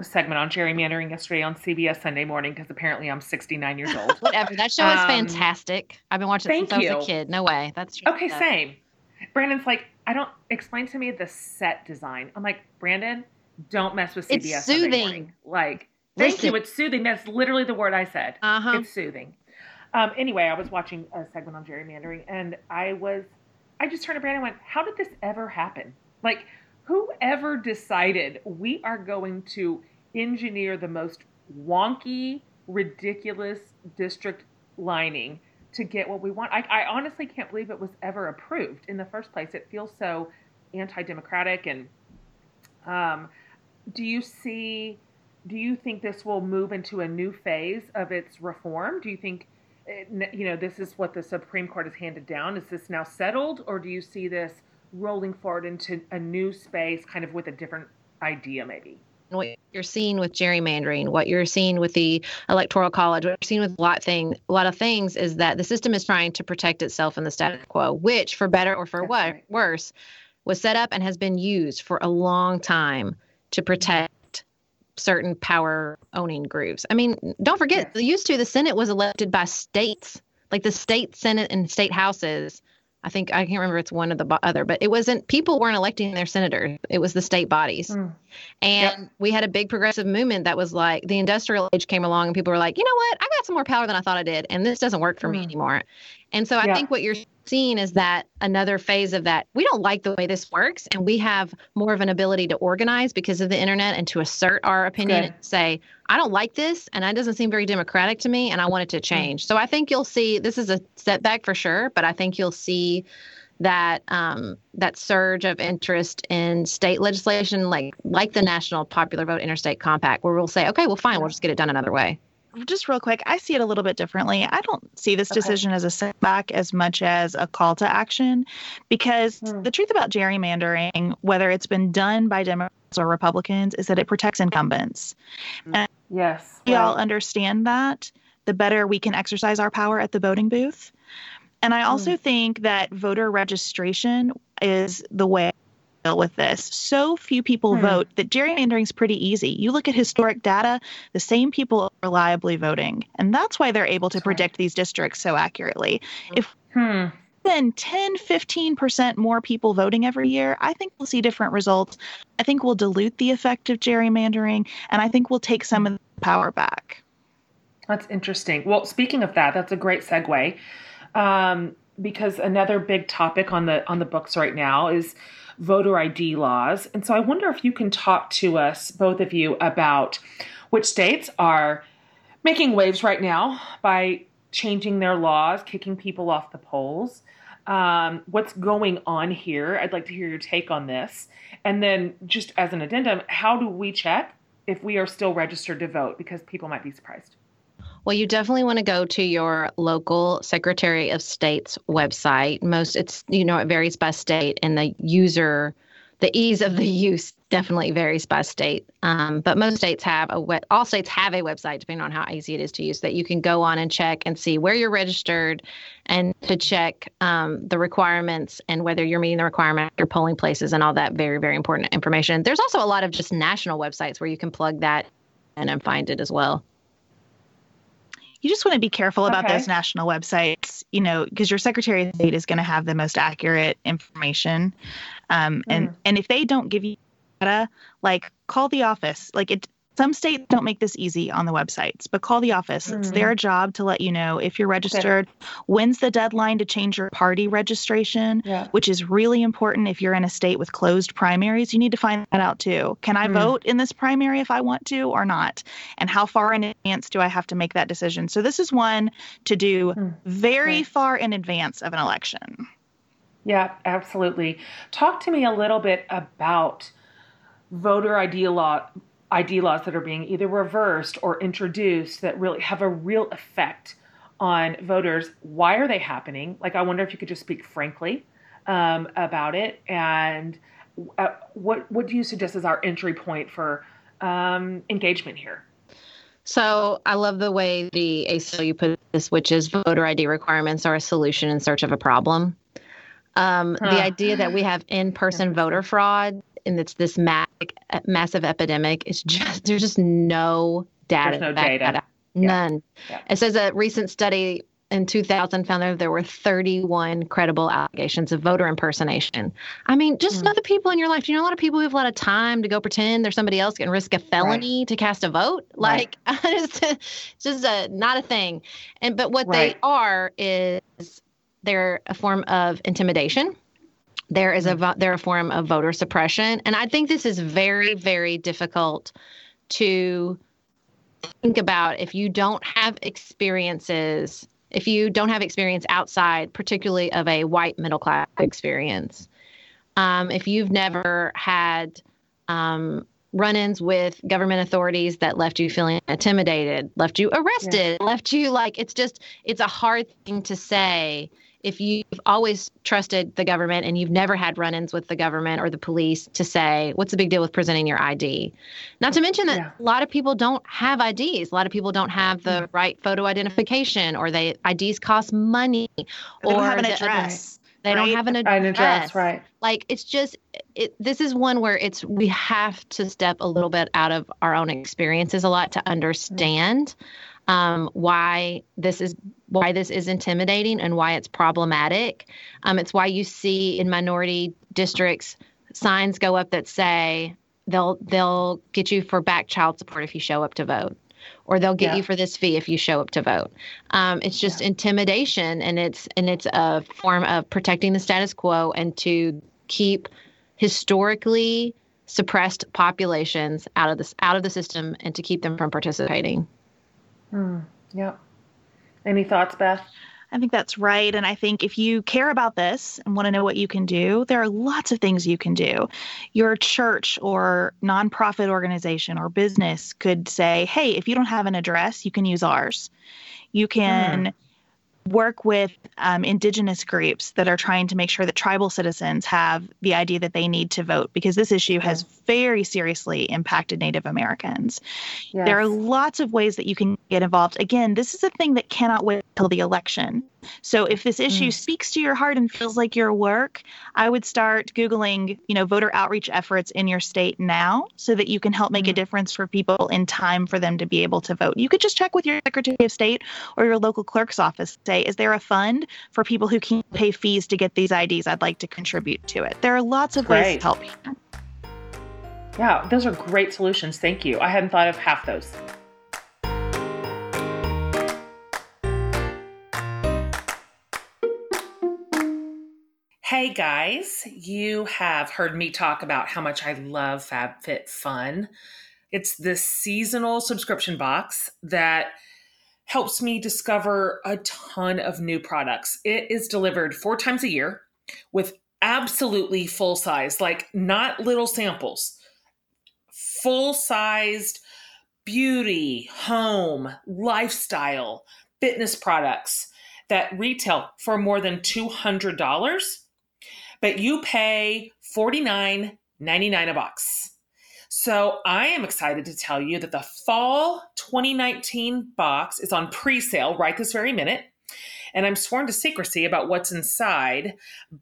Speaker 1: segment on gerrymandering yesterday on CBS Sunday morning because apparently I'm 69 years old. *laughs*
Speaker 5: Whatever. That show is um, fantastic. I've been watching it since you. I was a kid. No way. That's
Speaker 1: okay. Same. Brandon's like, I don't explain to me the set design. I'm like, Brandon, don't mess with CBS.
Speaker 5: It's soothing.
Speaker 1: Like, thank Listen. you. It's soothing. That's literally the word I said.
Speaker 5: Uh-huh.
Speaker 1: It's soothing. Um, anyway, I was watching a segment on gerrymandering, and I was I just turned to Brandon and went, How did this ever happen? Like, whoever decided we are going to engineer the most wonky, ridiculous district lining to get what we want? I, I honestly can't believe it was ever approved in the first place. It feels so anti democratic. And um, do you see, do you think this will move into a new phase of its reform? Do you think you know, this is what the Supreme Court has handed down. Is this now settled, or do you see this rolling forward into a new space, kind of with a different idea, maybe?
Speaker 5: What you're seeing with gerrymandering, what you're seeing with the electoral college, what you're seeing with a lot thing, a lot of things, is that the system is trying to protect itself in the status quo, which, for better or for what right. worse, was set up and has been used for a long time to protect certain power owning groups. I mean, don't forget, yes. used to the Senate was elected by states, like the state Senate and state houses. I think I can't remember it's one of the other, but it wasn't people weren't electing their senators. It was the state bodies. Mm. And yep. we had a big progressive movement that was like the industrial age came along and people were like, you know what? I got some more power than I thought I did. And this doesn't work for me anymore. And so I yeah. think what you're seeing is that another phase of that we don't like the way this works and we have more of an ability to organize because of the internet and to assert our opinion Good. and say i don't like this and that doesn't seem very democratic to me and i want it to mm. change so i think you'll see this is a setback for sure but i think you'll see that um, that surge of interest in state legislation like like the national popular vote interstate compact where we'll say okay well fine we'll just get it done another way
Speaker 4: just real quick, I see it a little bit differently. I don't see this decision as a setback as much as a call to action because hmm. the truth about gerrymandering, whether it's been done by Democrats or Republicans, is that it protects incumbents.
Speaker 1: Hmm. And yes.
Speaker 4: We all understand that, the better we can exercise our power at the voting booth. And I also hmm. think that voter registration is the way we deal with this. So few people hmm. vote that gerrymandering is pretty easy. You look at historic data, the same people are reliably voting. And that's why they're able to that's predict right. these districts so accurately. If hmm. then 10, 15% more people voting every year, I think we'll see different results. I think we'll dilute the effect of gerrymandering, and I think we'll take some of the power back.
Speaker 1: That's interesting. Well, speaking of that, that's a great segue. Um, because another big topic on the on the books right now is voter ID laws. And so I wonder if you can talk to us, both of you, about which states are making waves right now by changing their laws, kicking people off the polls. Um, what's going on here? I'd like to hear your take on this. And then, just as an addendum, how do we check if we are still registered to vote? Because people might be surprised.
Speaker 5: Well, you definitely want to go to your local Secretary of State's website. Most it's you know it varies by state, and the user, the ease of the *laughs* use definitely varies by state. Um, but most states have a web, all states have a website depending on how easy it is to use that you can go on and check and see where you're registered, and to check um, the requirements and whether you're meeting the requirement your polling places and all that very very important information. There's also a lot of just national websites where you can plug that and find it as well
Speaker 4: you just want to be careful about okay. those national websites, you know, because your Secretary of State is going to have the most accurate information. Um, and mm. and if they don't give you data, like call the office. Like it, some states don't make this easy on the websites, but call the office. Mm-hmm. It's their job to let you know if you're registered. Okay. When's the deadline to change your party registration, yeah. which is really important if you're in a state with closed primaries. You need to find that out too. Can I mm. vote in this primary if I want to or not? And how far in advance do I have to make that decision? So this is one to do mm. very far in advance of an election.
Speaker 1: Yeah, absolutely. Talk to me a little bit about voter ID law ID laws that are being either reversed or introduced that really have a real effect on voters. Why are they happening? Like, I wonder if you could just speak frankly um, about it. And uh, what what do you suggest as our entry point for um, engagement here?
Speaker 5: So I love the way the ACLU put this, which is voter ID requirements are a solution in search of a problem. Um, huh. The idea that we have in-person voter fraud and it's this ma- massive epidemic It's just there's just no data.
Speaker 1: There's no data.
Speaker 5: None. Yeah. It says a recent study in 2000 found that there were 31 credible allegations of voter impersonation. I mean, just mm. know the people in your life. Do you know a lot of people who have a lot of time to go pretend they're somebody else and risk a felony right. to cast a vote? Like, right. *laughs* it's just a, not a thing. And but what right. they are is they're a form of intimidation. There is a mm. they're a form of voter suppression, and I think this is very very difficult to think about if you don't have experiences if you don't have experience outside, particularly of a white middle class experience. Um, if you've never had um, run ins with government authorities that left you feeling intimidated, left you arrested, yeah. left you like it's just, it's a hard thing to say if you've always trusted the government and you've never had run ins with the government or the police to say, what's the big deal with presenting your ID? Not to mention that yeah. a lot of people don't have IDs. A lot of people don't have the mm-hmm. right photo identification or they IDs cost money
Speaker 4: they or don't have an address.
Speaker 5: They right? don't have an address.
Speaker 1: An address, right?
Speaker 5: Like it's just it, this is one where it's we have to step a little bit out of our own experiences a lot to understand. Mm-hmm um, why this is why this is intimidating and why it's problematic. Um, it's why you see in minority districts signs go up that say they'll they'll get you for back child support if you show up to vote or they'll get yeah. you for this fee if you show up to vote. Um, it's just yeah. intimidation, and it's and it's a form of protecting the status quo and to keep historically suppressed populations out of this out of the system and to keep them from participating.
Speaker 1: Mm, yep. Any thoughts, Beth?
Speaker 4: I think that's right. And I think if you care about this and want to know what you can do, there are lots of things you can do. Your church or nonprofit organization or business could say, hey, if you don't have an address, you can use ours. You can. Mm work with um, indigenous groups that are trying to make sure that tribal citizens have the idea that they need to vote because this issue has very seriously impacted Native Americans. Yes. There are lots of ways that you can get involved. Again, this is a thing that cannot wait till the election. So if this issue mm. speaks to your heart and feels like your work, I would start googling, you know, voter outreach efforts in your state now so that you can help make mm. a difference for people in time for them to be able to vote. You could just check with your Secretary of State or your local clerk's office say, is there a fund for people who can't pay fees to get these IDs? I'd like to contribute to it. There are lots of great. ways to help.
Speaker 1: Yeah, those are great solutions. Thank you. I hadn't thought of half those. Hey guys, you have heard me talk about how much I love FabFitFun. It's this seasonal subscription box that helps me discover a ton of new products. It is delivered four times a year with absolutely full size, like not little samples, full sized beauty, home, lifestyle, fitness products that retail for more than $200, but you pay $49.99 a box. So I am excited to tell you that the fall 2019 box is on pre sale right this very minute. And I'm sworn to secrecy about what's inside,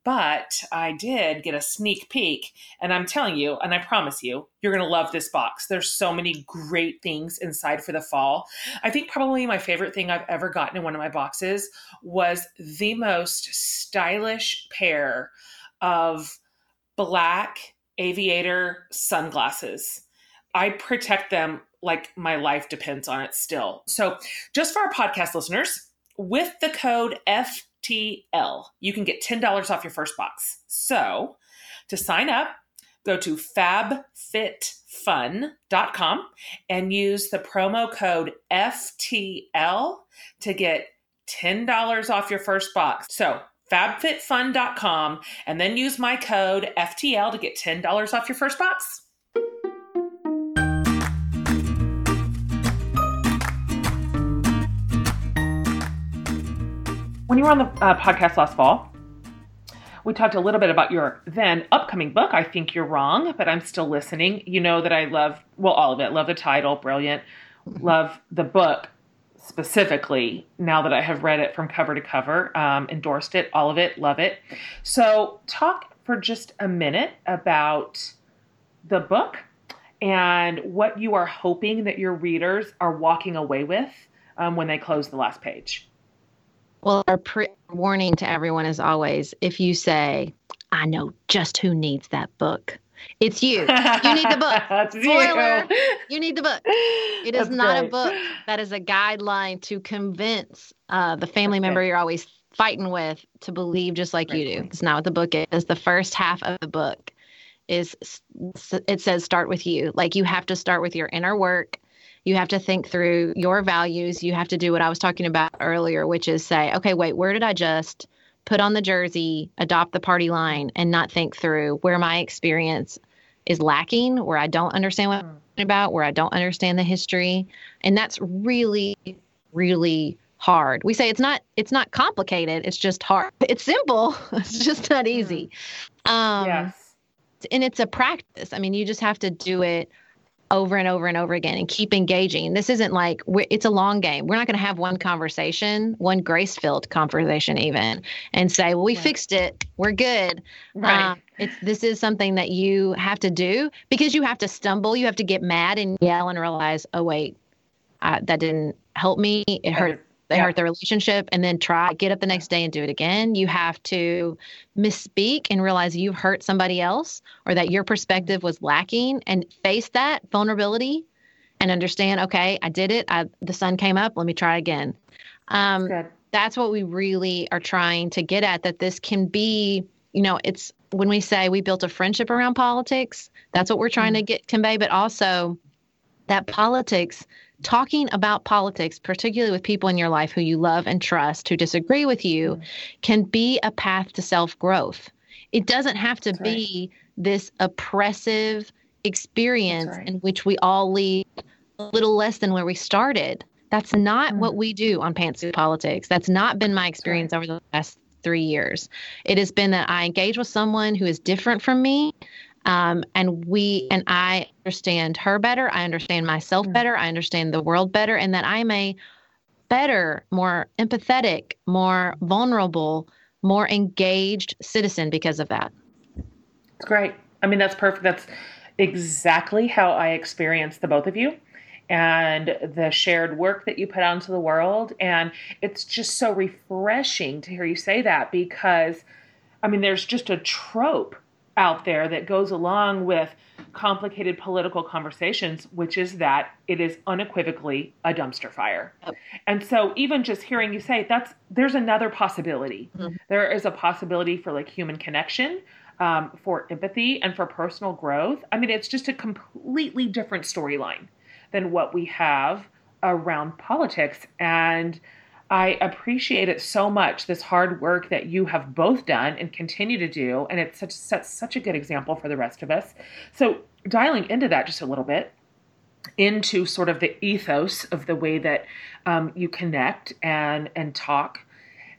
Speaker 1: but I did get a sneak peek. And I'm telling you, and I promise you, you're going to love this box. There's so many great things inside for the fall. I think probably my favorite thing I've ever gotten in one of my boxes was the most stylish pair of black aviator sunglasses. I protect them like my life depends on it still. So, just for our podcast listeners, with the code FTL, you can get $10 off your first box. So, to sign up, go to fabfitfun.com and use the promo code FTL to get $10 off your first box. So, fabfitfun.com and then use my code FTL to get $10 off your first box. When you were on the uh, podcast last fall, we talked a little bit about your then upcoming book. I think you're wrong, but I'm still listening. You know that I love, well, all of it. Love the title, brilliant. Love the book specifically now that I have read it from cover to cover, um, endorsed it, all of it, love it. So, talk for just a minute about the book and what you are hoping that your readers are walking away with um, when they close the last page.
Speaker 5: Well, our pre- warning to everyone is always if you say, I know just who needs that book, it's you. You need the book. *laughs* Spoiler. You. you. need the book. It is That's not great. a book. That is a guideline to convince uh, the family member you're always fighting with to believe just like right. you do. It's not what the book is. The first half of the book is it says start with you. Like you have to start with your inner work you have to think through your values. You have to do what I was talking about earlier, which is say, okay, wait, where did I just put on the jersey, adopt the party line, and not think through where my experience is lacking, where I don't understand what I'm about, where I don't understand the history. And that's really, really hard. We say it's not it's not complicated, it's just hard. *laughs* It's simple. *laughs* It's just not easy. Um yes. and it's a practice. I mean, you just have to do it over and over and over again and keep engaging. This isn't like it's a long game. We're not going to have one conversation, one grace filled conversation, even, and say, "Well, we right. fixed it. We're good." Right. Um, it's this is something that you have to do because you have to stumble, you have to get mad and yell and realize, "Oh wait, that didn't help me. It hurt they yeah. hurt the relationship and then try get up the next day and do it again. You have to misspeak and realize you've hurt somebody else or that your perspective was lacking and face that vulnerability and understand okay i did it. I, the sun came up. Let me try again. Um, that's what we really are trying to get at that this can be you know it's when we say we built a friendship around politics that's what we're trying mm-hmm. to get convey but also that politics talking about politics, particularly with people in your life who you love and trust, who disagree with you, mm-hmm. can be a path to self growth. It doesn't have to That's be right. this oppressive experience right. in which we all leave a little less than where we started. That's not mm. what we do on Pantsuit Politics. That's not been my experience over the last three years. It has been that I engage with someone who is different from me, um, and we and I understand her better. I understand myself mm. better. I understand the world better, and that I'm a better, more empathetic, more vulnerable, more engaged citizen because of that.
Speaker 1: It's great. I mean, that's perfect. That's exactly how I experienced the both of you and the shared work that you put out into the world. And it's just so refreshing to hear you say that because, I mean, there's just a trope out there that goes along with complicated political conversations, which is that it is unequivocally a dumpster fire. Yep. And so even just hearing you say that's there's another possibility. Mm-hmm. There is a possibility for like human connection, um, for empathy and for personal growth. I mean, it's just a completely different storyline than what we have around politics. And I appreciate it so much, this hard work that you have both done and continue to do. And it such, sets such a good example for the rest of us. So, dialing into that just a little bit, into sort of the ethos of the way that um, you connect and, and talk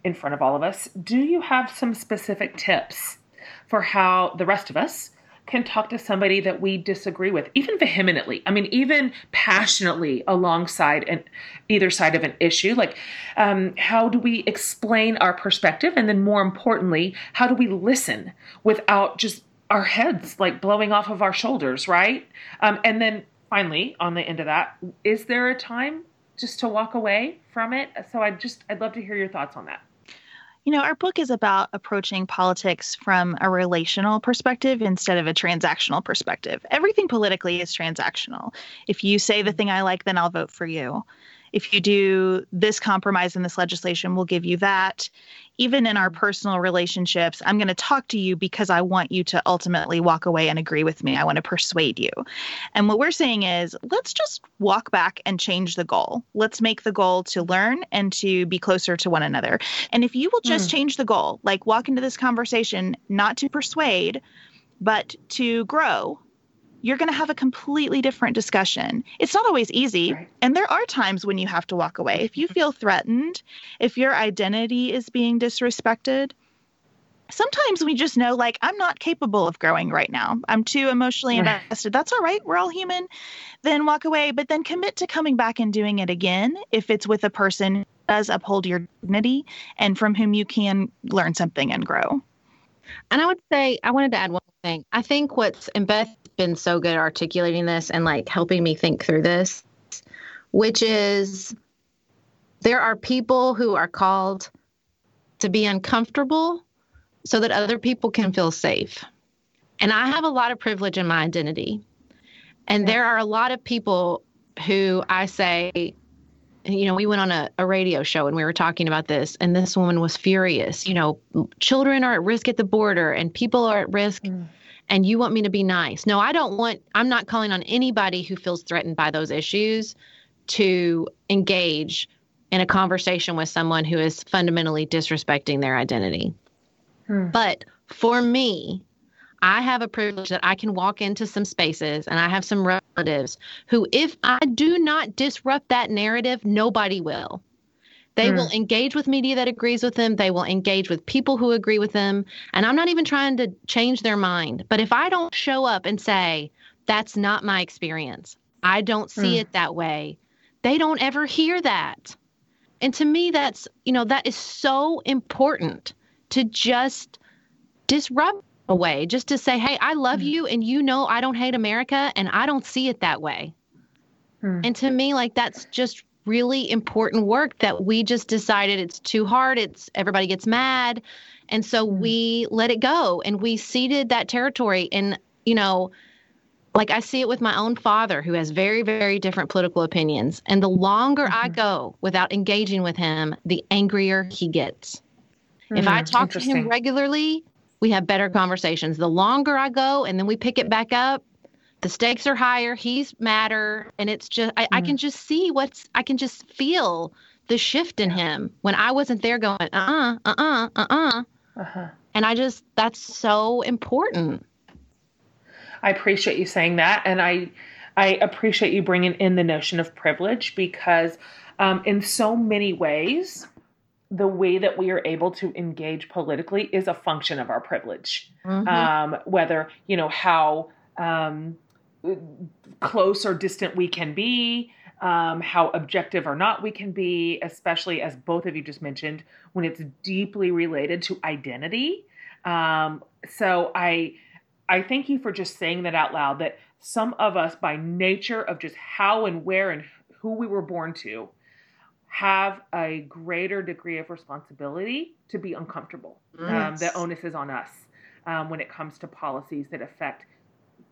Speaker 1: in front of all of us, do you have some specific tips for how the rest of us can talk to somebody that we disagree with, even vehemently. I mean, even passionately alongside and either side of an issue. Like, um, how do we explain our perspective? And then more importantly, how do we listen without just our heads like blowing off of our shoulders, right? Um, and then finally, on the end of that, is there a time just to walk away from it? So I just, I'd love to hear your thoughts on that.
Speaker 4: You know, our book is about approaching politics from a relational perspective instead of a transactional perspective. Everything politically is transactional. If you say the thing I like, then I'll vote for you if you do this compromise in this legislation, we'll give you that. Even in our personal relationships, I'm going to talk to you because I want you to ultimately walk away and agree with me. I want to persuade you. And what we're saying is let's just walk back and change the goal. Let's make the goal to learn and to be closer to one another. And if you will just mm. change the goal, like walk into this conversation not to persuade, but to grow, you're going to have a completely different discussion. It's not always easy. Right. And there are times when you have to walk away. If you mm-hmm. feel threatened, if your identity is being disrespected, sometimes we just know, like, I'm not capable of growing right now. I'm too emotionally invested. That's all right. We're all human. Then walk away, but then commit to coming back and doing it again if it's with a person who does uphold your dignity and from whom you can learn something and grow.
Speaker 5: And I would say, I wanted to add one thing. I think what's, and Beth been so good articulating this and like helping me think through this, which is there are people who are called to be uncomfortable so that other people can feel safe. And I have a lot of privilege in my identity. And there are a lot of people who I say, you know, we went on a, a radio show and we were talking about this, and this woman was furious. You know, children are at risk at the border and people are at risk. Mm and you want me to be nice. No, I don't want, I'm not calling on anybody who feels threatened by those issues to engage in a conversation with someone who is fundamentally disrespecting their identity. Hmm. But for me, I have a privilege that I can walk into some spaces and I have some relatives who, if I do not disrupt that narrative, nobody will. They mm. will engage with media that agrees with them. They will engage with people who agree with them. And I'm not even trying to change their mind. But if I don't show up and say, that's not my experience, I don't see mm. it that way, they don't ever hear that. And to me, that's, you know, that is so important to just disrupt a way, just to say, hey, I love mm. you and you know I don't hate America and I don't see it that way. Mm. And to me, like, that's just really important work that we just decided it's too hard. It's everybody gets mad. And so mm. we let it go and we ceded that territory. And, you know, like I see it with my own father who has very, very different political opinions. And the longer mm-hmm. I go without engaging with him, the angrier he gets. Mm, if I mm, talk to him regularly, we have better conversations. The longer I go and then we pick it back up, the stakes are higher he's madder and it's just I, mm. I, can mm. just see what's i can just feel the shift in him when i wasn't there going uh-uh uh-uh uh-uh uh-huh. and i just that's so important
Speaker 1: i appreciate you saying that and i i appreciate you bringing in the notion of privilege because um, in so many ways the way that we are able to engage politically is a function of our privilege mm-hmm. um, whether you know how um, close or distant we can be, um, how objective or not we can be, especially as both of you just mentioned, when it's deeply related to identity. Um, so I, I thank you for just saying that out loud. That some of us, by nature of just how and where and who we were born to, have a greater degree of responsibility to be uncomfortable. Yes. Um, the onus is on us um, when it comes to policies that affect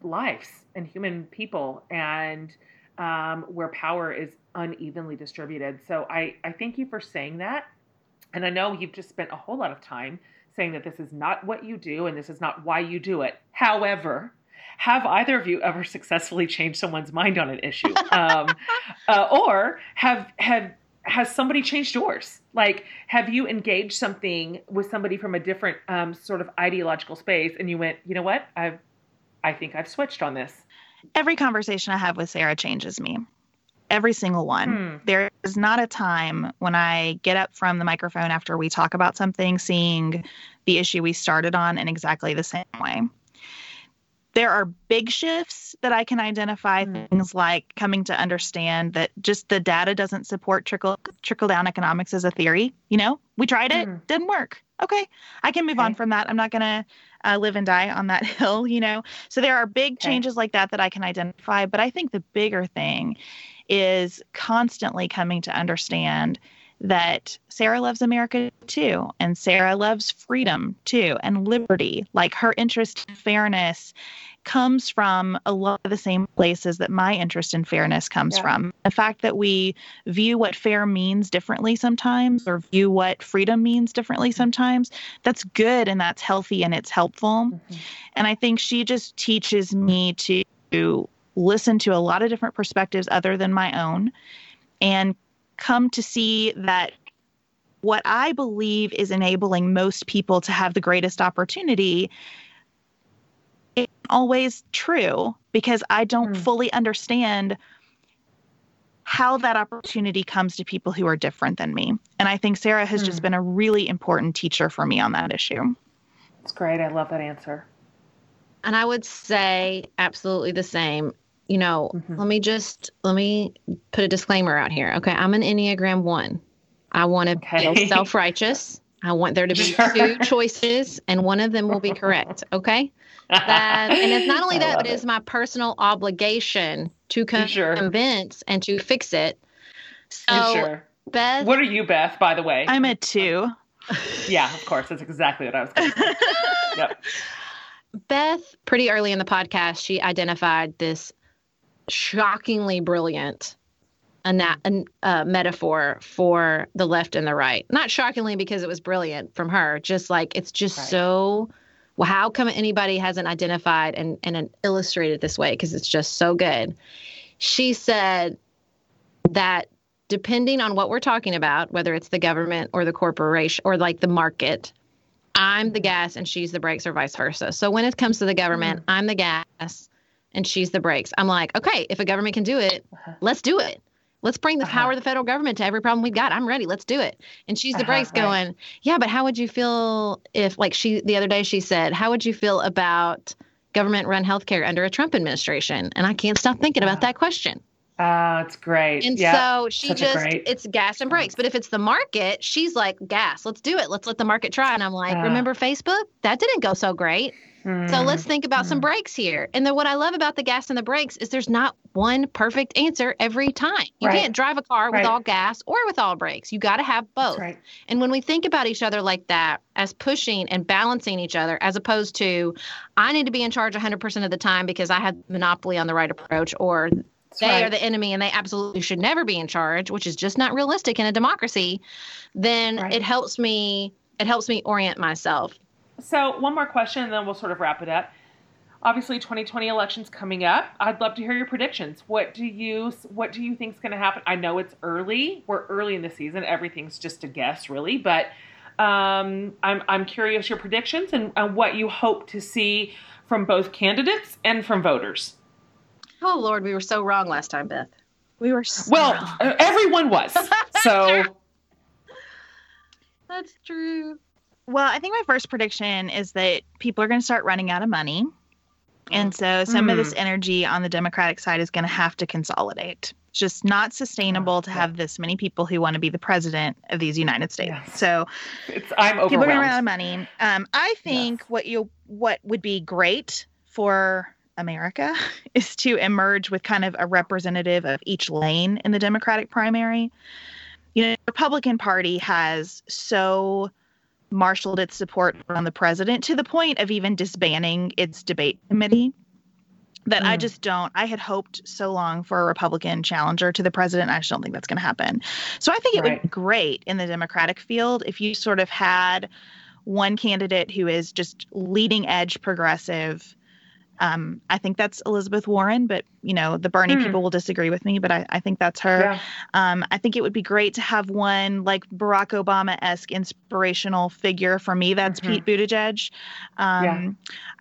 Speaker 1: lives and human people and um, where power is unevenly distributed. So I, I thank you for saying that. And I know you've just spent a whole lot of time saying that this is not what you do and this is not why you do it. However, have either of you ever successfully changed someone's mind on an issue, *laughs* um, uh, or have have has somebody changed yours? Like, have you engaged something with somebody from a different um, sort of ideological space, and you went, you know what, I've I think I've switched on this.
Speaker 4: Every conversation I have with Sarah changes me. Every single one. Hmm. There is not a time when I get up from the microphone after we talk about something, seeing the issue we started on in exactly the same way. There are big shifts that I can identify, mm. things like coming to understand that just the data doesn't support trickle trickle down economics as a theory. You know, we tried it, mm. didn't work. Okay, I can move okay. on from that. I'm not going to uh, live and die on that *laughs* hill, you know? So there are big okay. changes like that that I can identify. But I think the bigger thing is constantly coming to understand that Sarah loves America too, and Sarah loves freedom too, and liberty. Like her interest in fairness comes from a lot of the same places that my interest in fairness comes yeah. from. The fact that we view what fair means differently sometimes or view what freedom means differently sometimes, that's good and that's healthy and it's helpful. Mm-hmm. And I think she just teaches me to listen to a lot of different perspectives other than my own and come to see that what I believe is enabling most people to have the greatest opportunity isn't always true because I don't mm. fully understand how that opportunity comes to people who are different than me. And I think Sarah has mm. just been a really important teacher for me on that issue.
Speaker 1: That's great. I love that answer.
Speaker 5: And I would say absolutely the same. You know, mm-hmm. let me just let me put a disclaimer out here. Okay, I'm an Enneagram 1. I want to okay. feel self-righteous. I want there to be sure. two choices and one of them will be correct, okay? That, and it's not only *laughs* that, but it is my personal obligation to con- sure. convince and to fix it. So, sure. Beth.
Speaker 1: What are you, Beth, by the way?
Speaker 4: I'm a two.
Speaker 1: yeah, of course. That's exactly what I was going to say. *laughs* yep.
Speaker 5: Beth, pretty early in the podcast, she identified this shockingly brilliant an, uh, metaphor for the left and the right. Not shockingly because it was brilliant from her, just like it's just right. so well, how come anybody hasn't identified and, and illustrated this way? Because it's just so good. She said that depending on what we're talking about, whether it's the government or the corporation or like the market, I'm the gas and she's the brakes or vice versa. So when it comes to the government, mm. I'm the gas and she's the brakes. I'm like, okay, if a government can do it, uh-huh. let's do it. Let's bring the uh-huh. power of the federal government to every problem we've got. I'm ready. Let's do it. And she's the uh-huh, brakes right. going, yeah, but how would you feel if, like she, the other day she said, how would you feel about government run healthcare under a Trump administration? And I can't stop thinking about that question.
Speaker 1: Oh, it's great.
Speaker 5: And so she Such just, it's gas and brakes. But if it's the market, she's like, gas, let's do it. Let's let the market try. And I'm like, uh, remember Facebook? That didn't go so great. So let's think about mm. some brakes here. And then what I love about the gas and the brakes is there's not one perfect answer every time. You right. can't drive a car right. with all gas or with all brakes. You got to have both. Right. And when we think about each other like that, as pushing and balancing each other, as opposed to, I need to be in charge 100% of the time because I have monopoly on the right approach, or That's they are the enemy and they absolutely should never be in charge, which is just not realistic in a democracy, then it helps me. It helps me orient myself
Speaker 1: so, one more question, and then we'll sort of wrap it up. Obviously, 2020 elections coming up. I'd love to hear your predictions. What do you What do you think is going to happen? I know it's early. We're early in the season. Everything's just a guess, really. But um, I'm I'm curious your predictions and, and what you hope to see from both candidates and from voters.
Speaker 5: Oh Lord, we were so wrong last time, Beth.
Speaker 4: We were so
Speaker 1: well.
Speaker 4: Wrong.
Speaker 1: Everyone was. *laughs* so
Speaker 5: that's true.
Speaker 4: Well, I think my first prediction is that people are going to start running out of money. And so some mm. of this hmm. energy on the Democratic side is going to have to consolidate. It's just not sustainable to have this many people who want to be the president of these United States. Yes. So
Speaker 1: it's, I'm overwhelmed.
Speaker 4: People are going to run out of money. Um, I think yes. what you what would be great for America *laughs* is to emerge with kind of a representative of each lane in the Democratic primary. You know, the Republican Party has so marshaled its support around the president to the point of even disbanding its debate committee that mm. I just don't. I had hoped so long for a Republican challenger to the president. I just don't think that's going to happen. So I think it right. would be great in the Democratic field if you sort of had one candidate who is just leading edge progressive um, I think that's Elizabeth Warren, but you know the Bernie hmm. people will disagree with me, but I, I think that's her. Yeah. Um, I think it would be great to have one like Barack Obama esque inspirational figure. For me, that's mm-hmm. Pete Buttigieg. Um, yeah.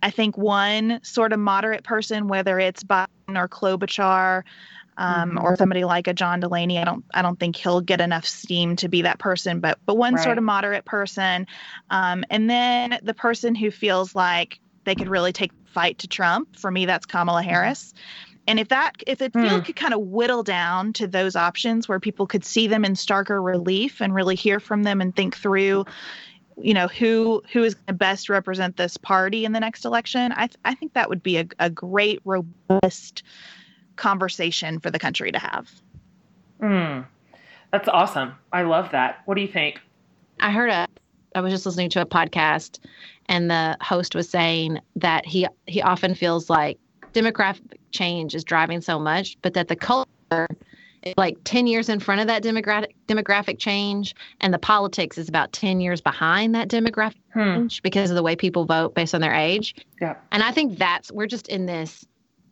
Speaker 4: I think one sort of moderate person, whether it's Biden or Klobuchar. Um, mm-hmm. or somebody like a John Delaney. I don't I don't think he'll get enough steam to be that person, but but one right. sort of moderate person, um, and then the person who feels like they could really take fight to Trump. For me, that's Kamala mm-hmm. Harris. And if that if the field mm. could kind of whittle down to those options where people could see them in starker relief and really hear from them and think through, you know, who who is going to best represent this party in the next election, I th- I think that would be a, a great robust conversation for the country to have.
Speaker 1: Mm. That's awesome. I love that. What do you think?
Speaker 5: I heard a I was just listening to a podcast and the host was saying that he he often feels like demographic change is driving so much, but that the culture is like 10 years in front of that demographic demographic change and the politics is about 10 years behind that demographic hmm. change because of the way people vote based on their age.
Speaker 1: Yeah.
Speaker 5: And I think that's we're just in this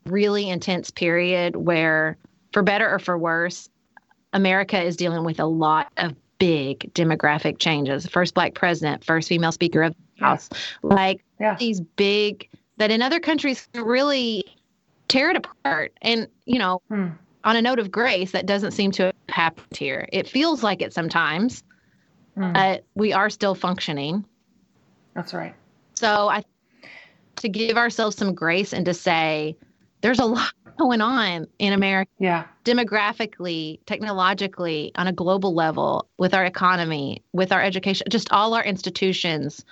Speaker 5: really intense period where for better or for worse, America is dealing with a lot of big demographic changes. First black president, first female speaker of the House. Like yeah. these big that in other countries really tear it apart. And, you know, hmm. on a note of grace, that doesn't seem to have happened here. It feels like it sometimes, hmm. but we are still functioning.
Speaker 1: That's right.
Speaker 5: So I to give ourselves some grace and to say there's a lot *laughs* going on in America.
Speaker 1: Yeah.
Speaker 5: Demographically, technologically, on a global level, with our economy, with our education, just all our institutions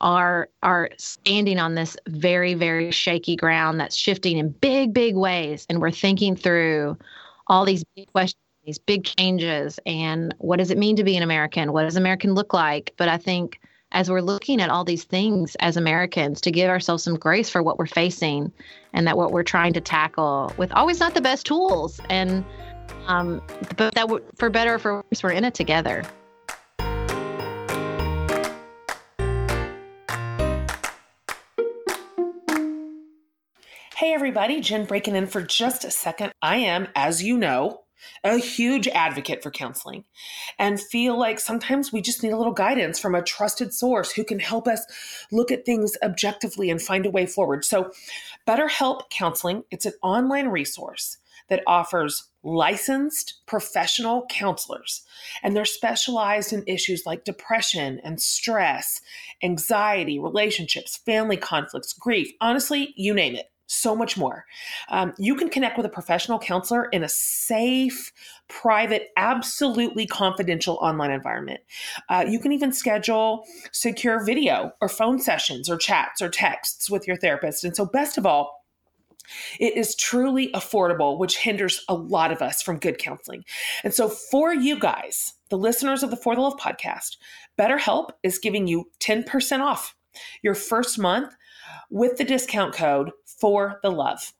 Speaker 5: are are standing on this very very shaky ground that's shifting in big big ways. And we're thinking through all these big questions these big changes and what does it mean to be an american? What does american look like? But i think as we're looking at all these things as Americans to give ourselves some grace for what we're facing and that what we're trying to tackle with always not the best tools and um, but that for better or for worse we're in it together.
Speaker 1: Hey everybody, Jen breaking in for just a second. I am, as you know, a huge advocate for counseling and feel like sometimes we just need a little guidance from a trusted source who can help us look at things objectively and find a way forward. So, BetterHelp Counseling, it's an online resource that offers licensed professional counselors and they're specialized in issues like depression and stress, anxiety, relationships, family conflicts, grief, honestly, you name it so much more. Um, you can connect with a professional counselor in a safe, private, absolutely confidential online environment. Uh, you can even schedule secure video or phone sessions or chats or texts with your therapist. And so, best of all, it is truly affordable, which hinders a lot of us from good counseling. And so, for you guys, the listeners of the For the Love podcast, BetterHelp is giving you 10% off your first month with the discount code for the love.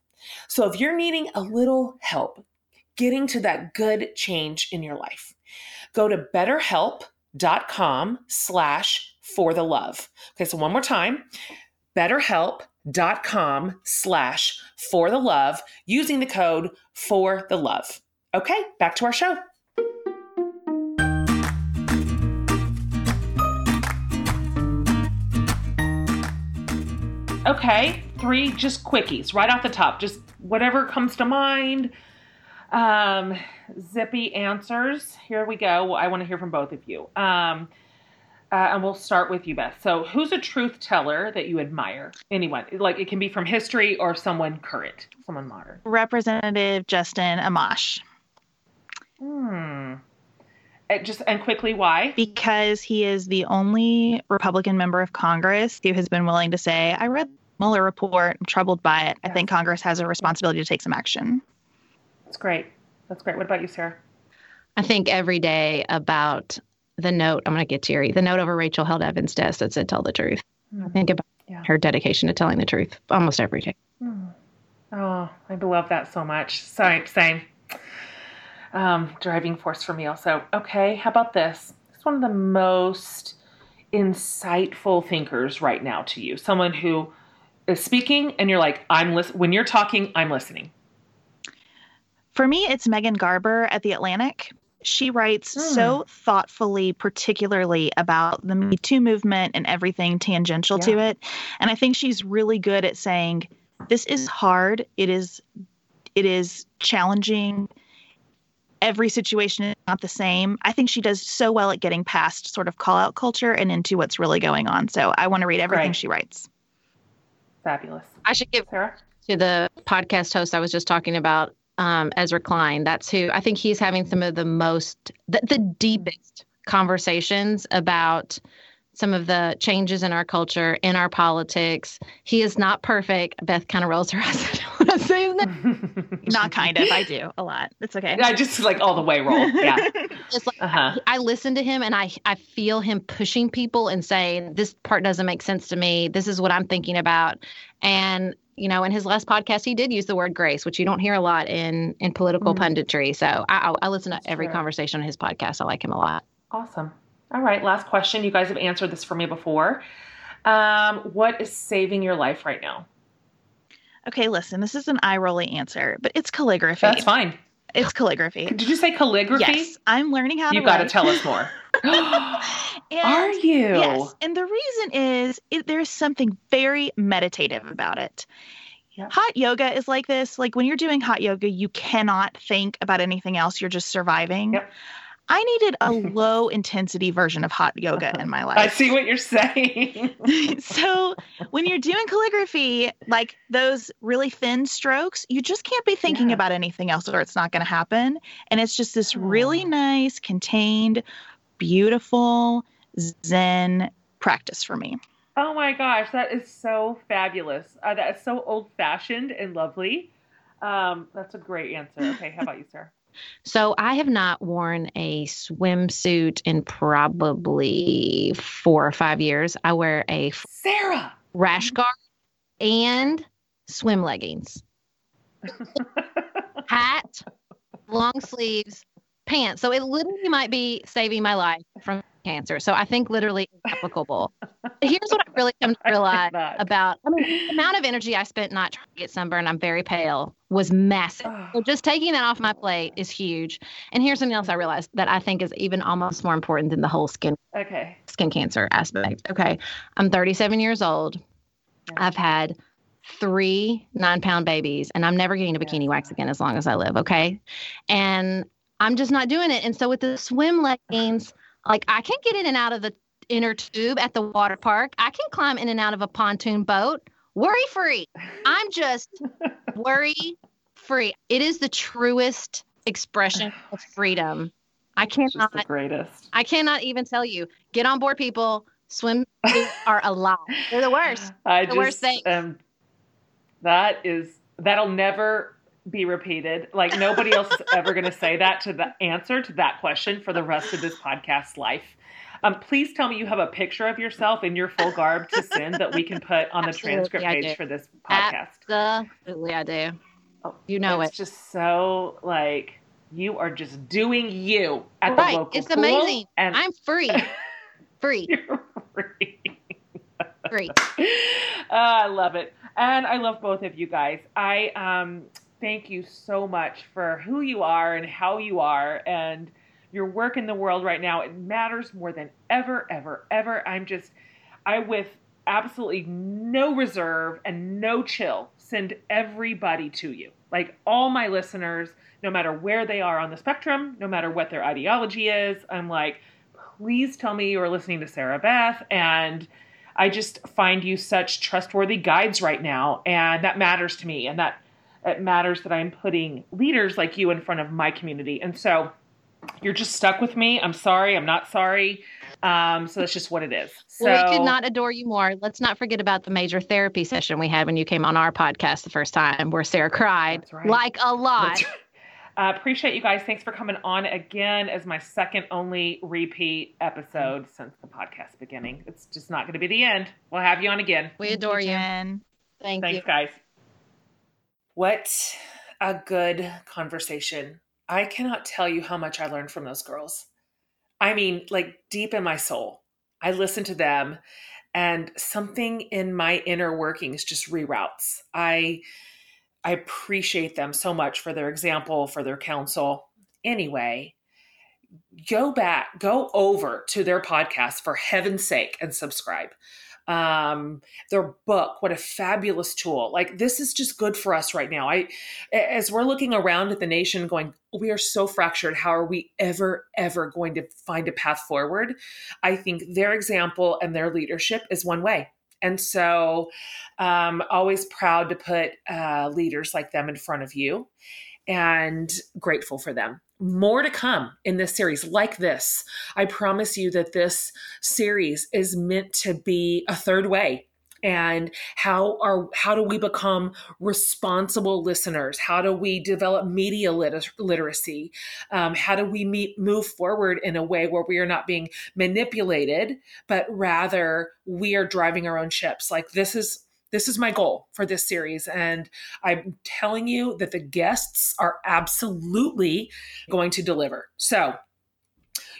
Speaker 1: So if you're needing a little help getting to that good change in your life, go to betterhelp.com slash for the love. Okay, so one more time, betterhelp.com slash for the love using the code for the love. Okay, back to our show. Okay, three just quickies right off the top, just whatever comes to mind. Um, zippy answers. Here we go. I want to hear from both of you. Um, uh, and we'll start with you, Beth. So, who's a truth teller that you admire? Anyone? Like it can be from history or someone current, someone modern.
Speaker 4: Representative Justin Amash.
Speaker 1: Hmm. Just and quickly, why?
Speaker 4: Because he is the only Republican member of Congress who has been willing to say, "I read the Mueller report. I'm troubled by it. I think Congress has a responsibility to take some action."
Speaker 1: That's great. That's great. What about you, Sarah?
Speaker 5: I think every day about the note. I'm going to get teary. The note over Rachel Held Evans' desk that said, "Tell the truth." Mm. I think about yeah. her dedication to telling the truth almost every day.
Speaker 1: Mm. Oh, I love that so much. Same, same um, driving force for me also. Okay, how about this? It's one of the most insightful thinkers right now to you. Someone who is speaking and you're like, I'm listening. When you're talking, I'm listening.
Speaker 4: For me, it's Megan Garber at The Atlantic. She writes mm. so thoughtfully, particularly about the Me Too movement and everything tangential yeah. to it. And I think she's really good at saying, this is hard. It is it is challenging every situation is not the same. I think she does so well at getting past sort of call out culture and into what's really going on. So I want to read everything she writes.
Speaker 1: Fabulous.
Speaker 5: I should give her to the podcast host I was just talking about, um, Ezra Klein. That's who I think he's having some of the most, the, the deepest conversations about some of the changes in our culture, in our politics. He is not perfect. Beth kind of rolls her eyes *laughs* when I say his
Speaker 4: name. not kind of. I do a lot. It's okay.
Speaker 1: I just like all the way roll. Yeah. *laughs*
Speaker 5: It's like uh-huh. I, I listen to him and I I feel him pushing people and saying this part doesn't make sense to me. This is what I'm thinking about. And you know, in his last podcast, he did use the word grace, which you don't hear a lot in in political mm-hmm. punditry. So I, I, listen to every sure. conversation on his podcast. I like him a lot.
Speaker 1: Awesome. All right, last question. You guys have answered this for me before. Um, what is saving your life right now?
Speaker 4: Okay, listen, this is an eye rolling answer, but it's calligraphy.
Speaker 1: That's fine.
Speaker 4: It's calligraphy.
Speaker 1: Did you say calligraphy?
Speaker 4: Yes, I'm learning how
Speaker 1: you
Speaker 4: to.
Speaker 1: You got to tell us more. *laughs* *gasps* Are you?
Speaker 4: Yes. And the reason is it, there's something very meditative about it. Yep. Hot yoga is like this. Like when you're doing hot yoga, you cannot think about anything else. You're just surviving. Yep. I needed a *laughs* low intensity version of hot yoga in my life.
Speaker 1: I see what you're saying. *laughs*
Speaker 4: so, when you're doing calligraphy, like those really thin strokes, you just can't be thinking yeah. about anything else or it's not going to happen. And it's just this really nice, contained, beautiful Zen practice for me.
Speaker 1: Oh my gosh, that is so fabulous. Uh, that is so old fashioned and lovely. Um, that's a great answer. Okay, how about you, sir?
Speaker 5: So I have not worn a swimsuit in probably four or five years. I wear a
Speaker 1: Sarah
Speaker 5: rash guard and swim leggings, *laughs* hat, long sleeves, pants. So it literally might be saving my life from cancer. So I think literally applicable. Here's what I really come to *laughs* realize about I mean, the amount of energy I spent not trying to get sunburned. I'm very pale was massive. *sighs* So just taking that off my plate is huge. And here's something else I realized that I think is even almost more important than the whole skin
Speaker 1: okay
Speaker 5: skin cancer aspect. Okay, I'm 37 years old. Yeah. I've had three nine pound babies, and I'm never getting a bikini yeah. wax again as long as I live. Okay, and I'm just not doing it. And so with the swim leggings, like I can't get in and out of the inner tube at the water park. I can climb in and out of a pontoon boat worry free. *laughs* I'm just worry free. It is the truest expression *sighs* of freedom. I cannot
Speaker 1: the greatest.
Speaker 5: I cannot even tell you. Get on board, people. Swim *laughs* are alive. They're the worst. *sighs*
Speaker 1: I
Speaker 5: the
Speaker 1: just,
Speaker 5: worst thing.
Speaker 1: Um, that is that'll never be repeated. Like nobody else is ever going to say that to the answer to that question for the rest of this podcast life. Um, please tell me you have a picture of yourself in your full garb to send that we can put on the *laughs* transcript page for this podcast.
Speaker 5: Absolutely, I do. Oh, you know
Speaker 1: it's
Speaker 5: it.
Speaker 1: just so like you are just doing you at
Speaker 5: right.
Speaker 1: the local
Speaker 5: It's amazing. And I'm free. *laughs* free.
Speaker 1: free.
Speaker 5: free. *laughs*
Speaker 1: Uh, I love it. And I love both of you guys. I um, thank you so much for who you are and how you are and your work in the world right now. It matters more than ever, ever, ever. I'm just, I with absolutely no reserve and no chill send everybody to you. Like all my listeners, no matter where they are on the spectrum, no matter what their ideology is, I'm like, please tell me you are listening to Sarah Beth. And I just find you such trustworthy guides right now. And that matters to me. And that it matters that I'm putting leaders like you in front of my community. And so you're just stuck with me. I'm sorry. I'm not sorry. Um, so that's just what it is. So,
Speaker 5: well, we could not adore you more. Let's not forget about the major therapy session we had when you came on our podcast the first time, where Sarah cried right. like a lot.
Speaker 1: Uh, appreciate you guys. Thanks for coming on again as my second only repeat episode since the podcast beginning. It's just not going to be the end. We'll have you on again.
Speaker 5: We adore you.
Speaker 4: Jen.
Speaker 5: Thank
Speaker 1: Thanks,
Speaker 5: you.
Speaker 1: guys. What a good conversation I cannot tell you how much I learned from those girls. I mean, like deep in my soul. I listen to them and something in my inner workings just reroutes. I I appreciate them so much for their example, for their counsel. Anyway, go back, go over to their podcast for heaven's sake and subscribe um, their book what a fabulous tool. Like this is just good for us right now. I as we're looking around at the nation going we are so fractured. How are we ever ever going to find a path forward? I think their example and their leadership is one way. And so um, always proud to put uh, leaders like them in front of you and grateful for them more to come in this series like this. I promise you that this series is meant to be a third way. And how are how do we become responsible listeners? How do we develop media lit- literacy? Um, how do we meet, move forward in a way where we are not being manipulated, but rather we are driving our own ships? Like this is this is my goal for this series. And I'm telling you that the guests are absolutely going to deliver. So,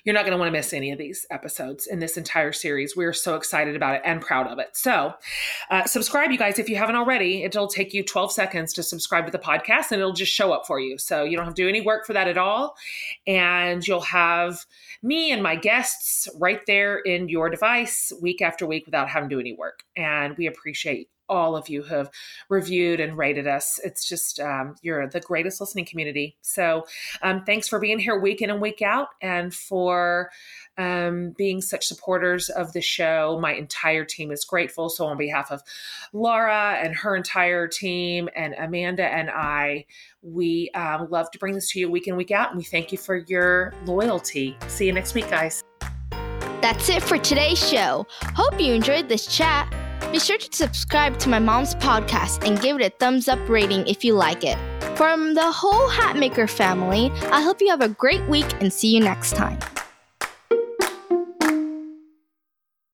Speaker 1: you're not going to want to miss any of these episodes in this entire series. We're so excited about it and proud of it. So, uh, subscribe, you guys, if you haven't already. It'll take you 12 seconds to subscribe to the podcast and it'll just show up for you. So, you don't have to do any work for that at all. And you'll have me and my guests right there in your device week after week without having to do any work. And we appreciate all of you who have reviewed and rated us. It's just, um, you're the greatest listening community. So um, thanks for being here week in and week out and for um, being such supporters of the show. My entire team is grateful. So, on behalf of Laura and her entire team, and Amanda and I, we um, love to bring this to you week in, week out. And we thank you for your loyalty. See you next week, guys.
Speaker 3: That's it for today's show. Hope you enjoyed this chat. Be sure to subscribe to my mom's podcast and give it a thumbs up rating if you like it. From the whole Hatmaker family, I hope you have a great week and see you next time.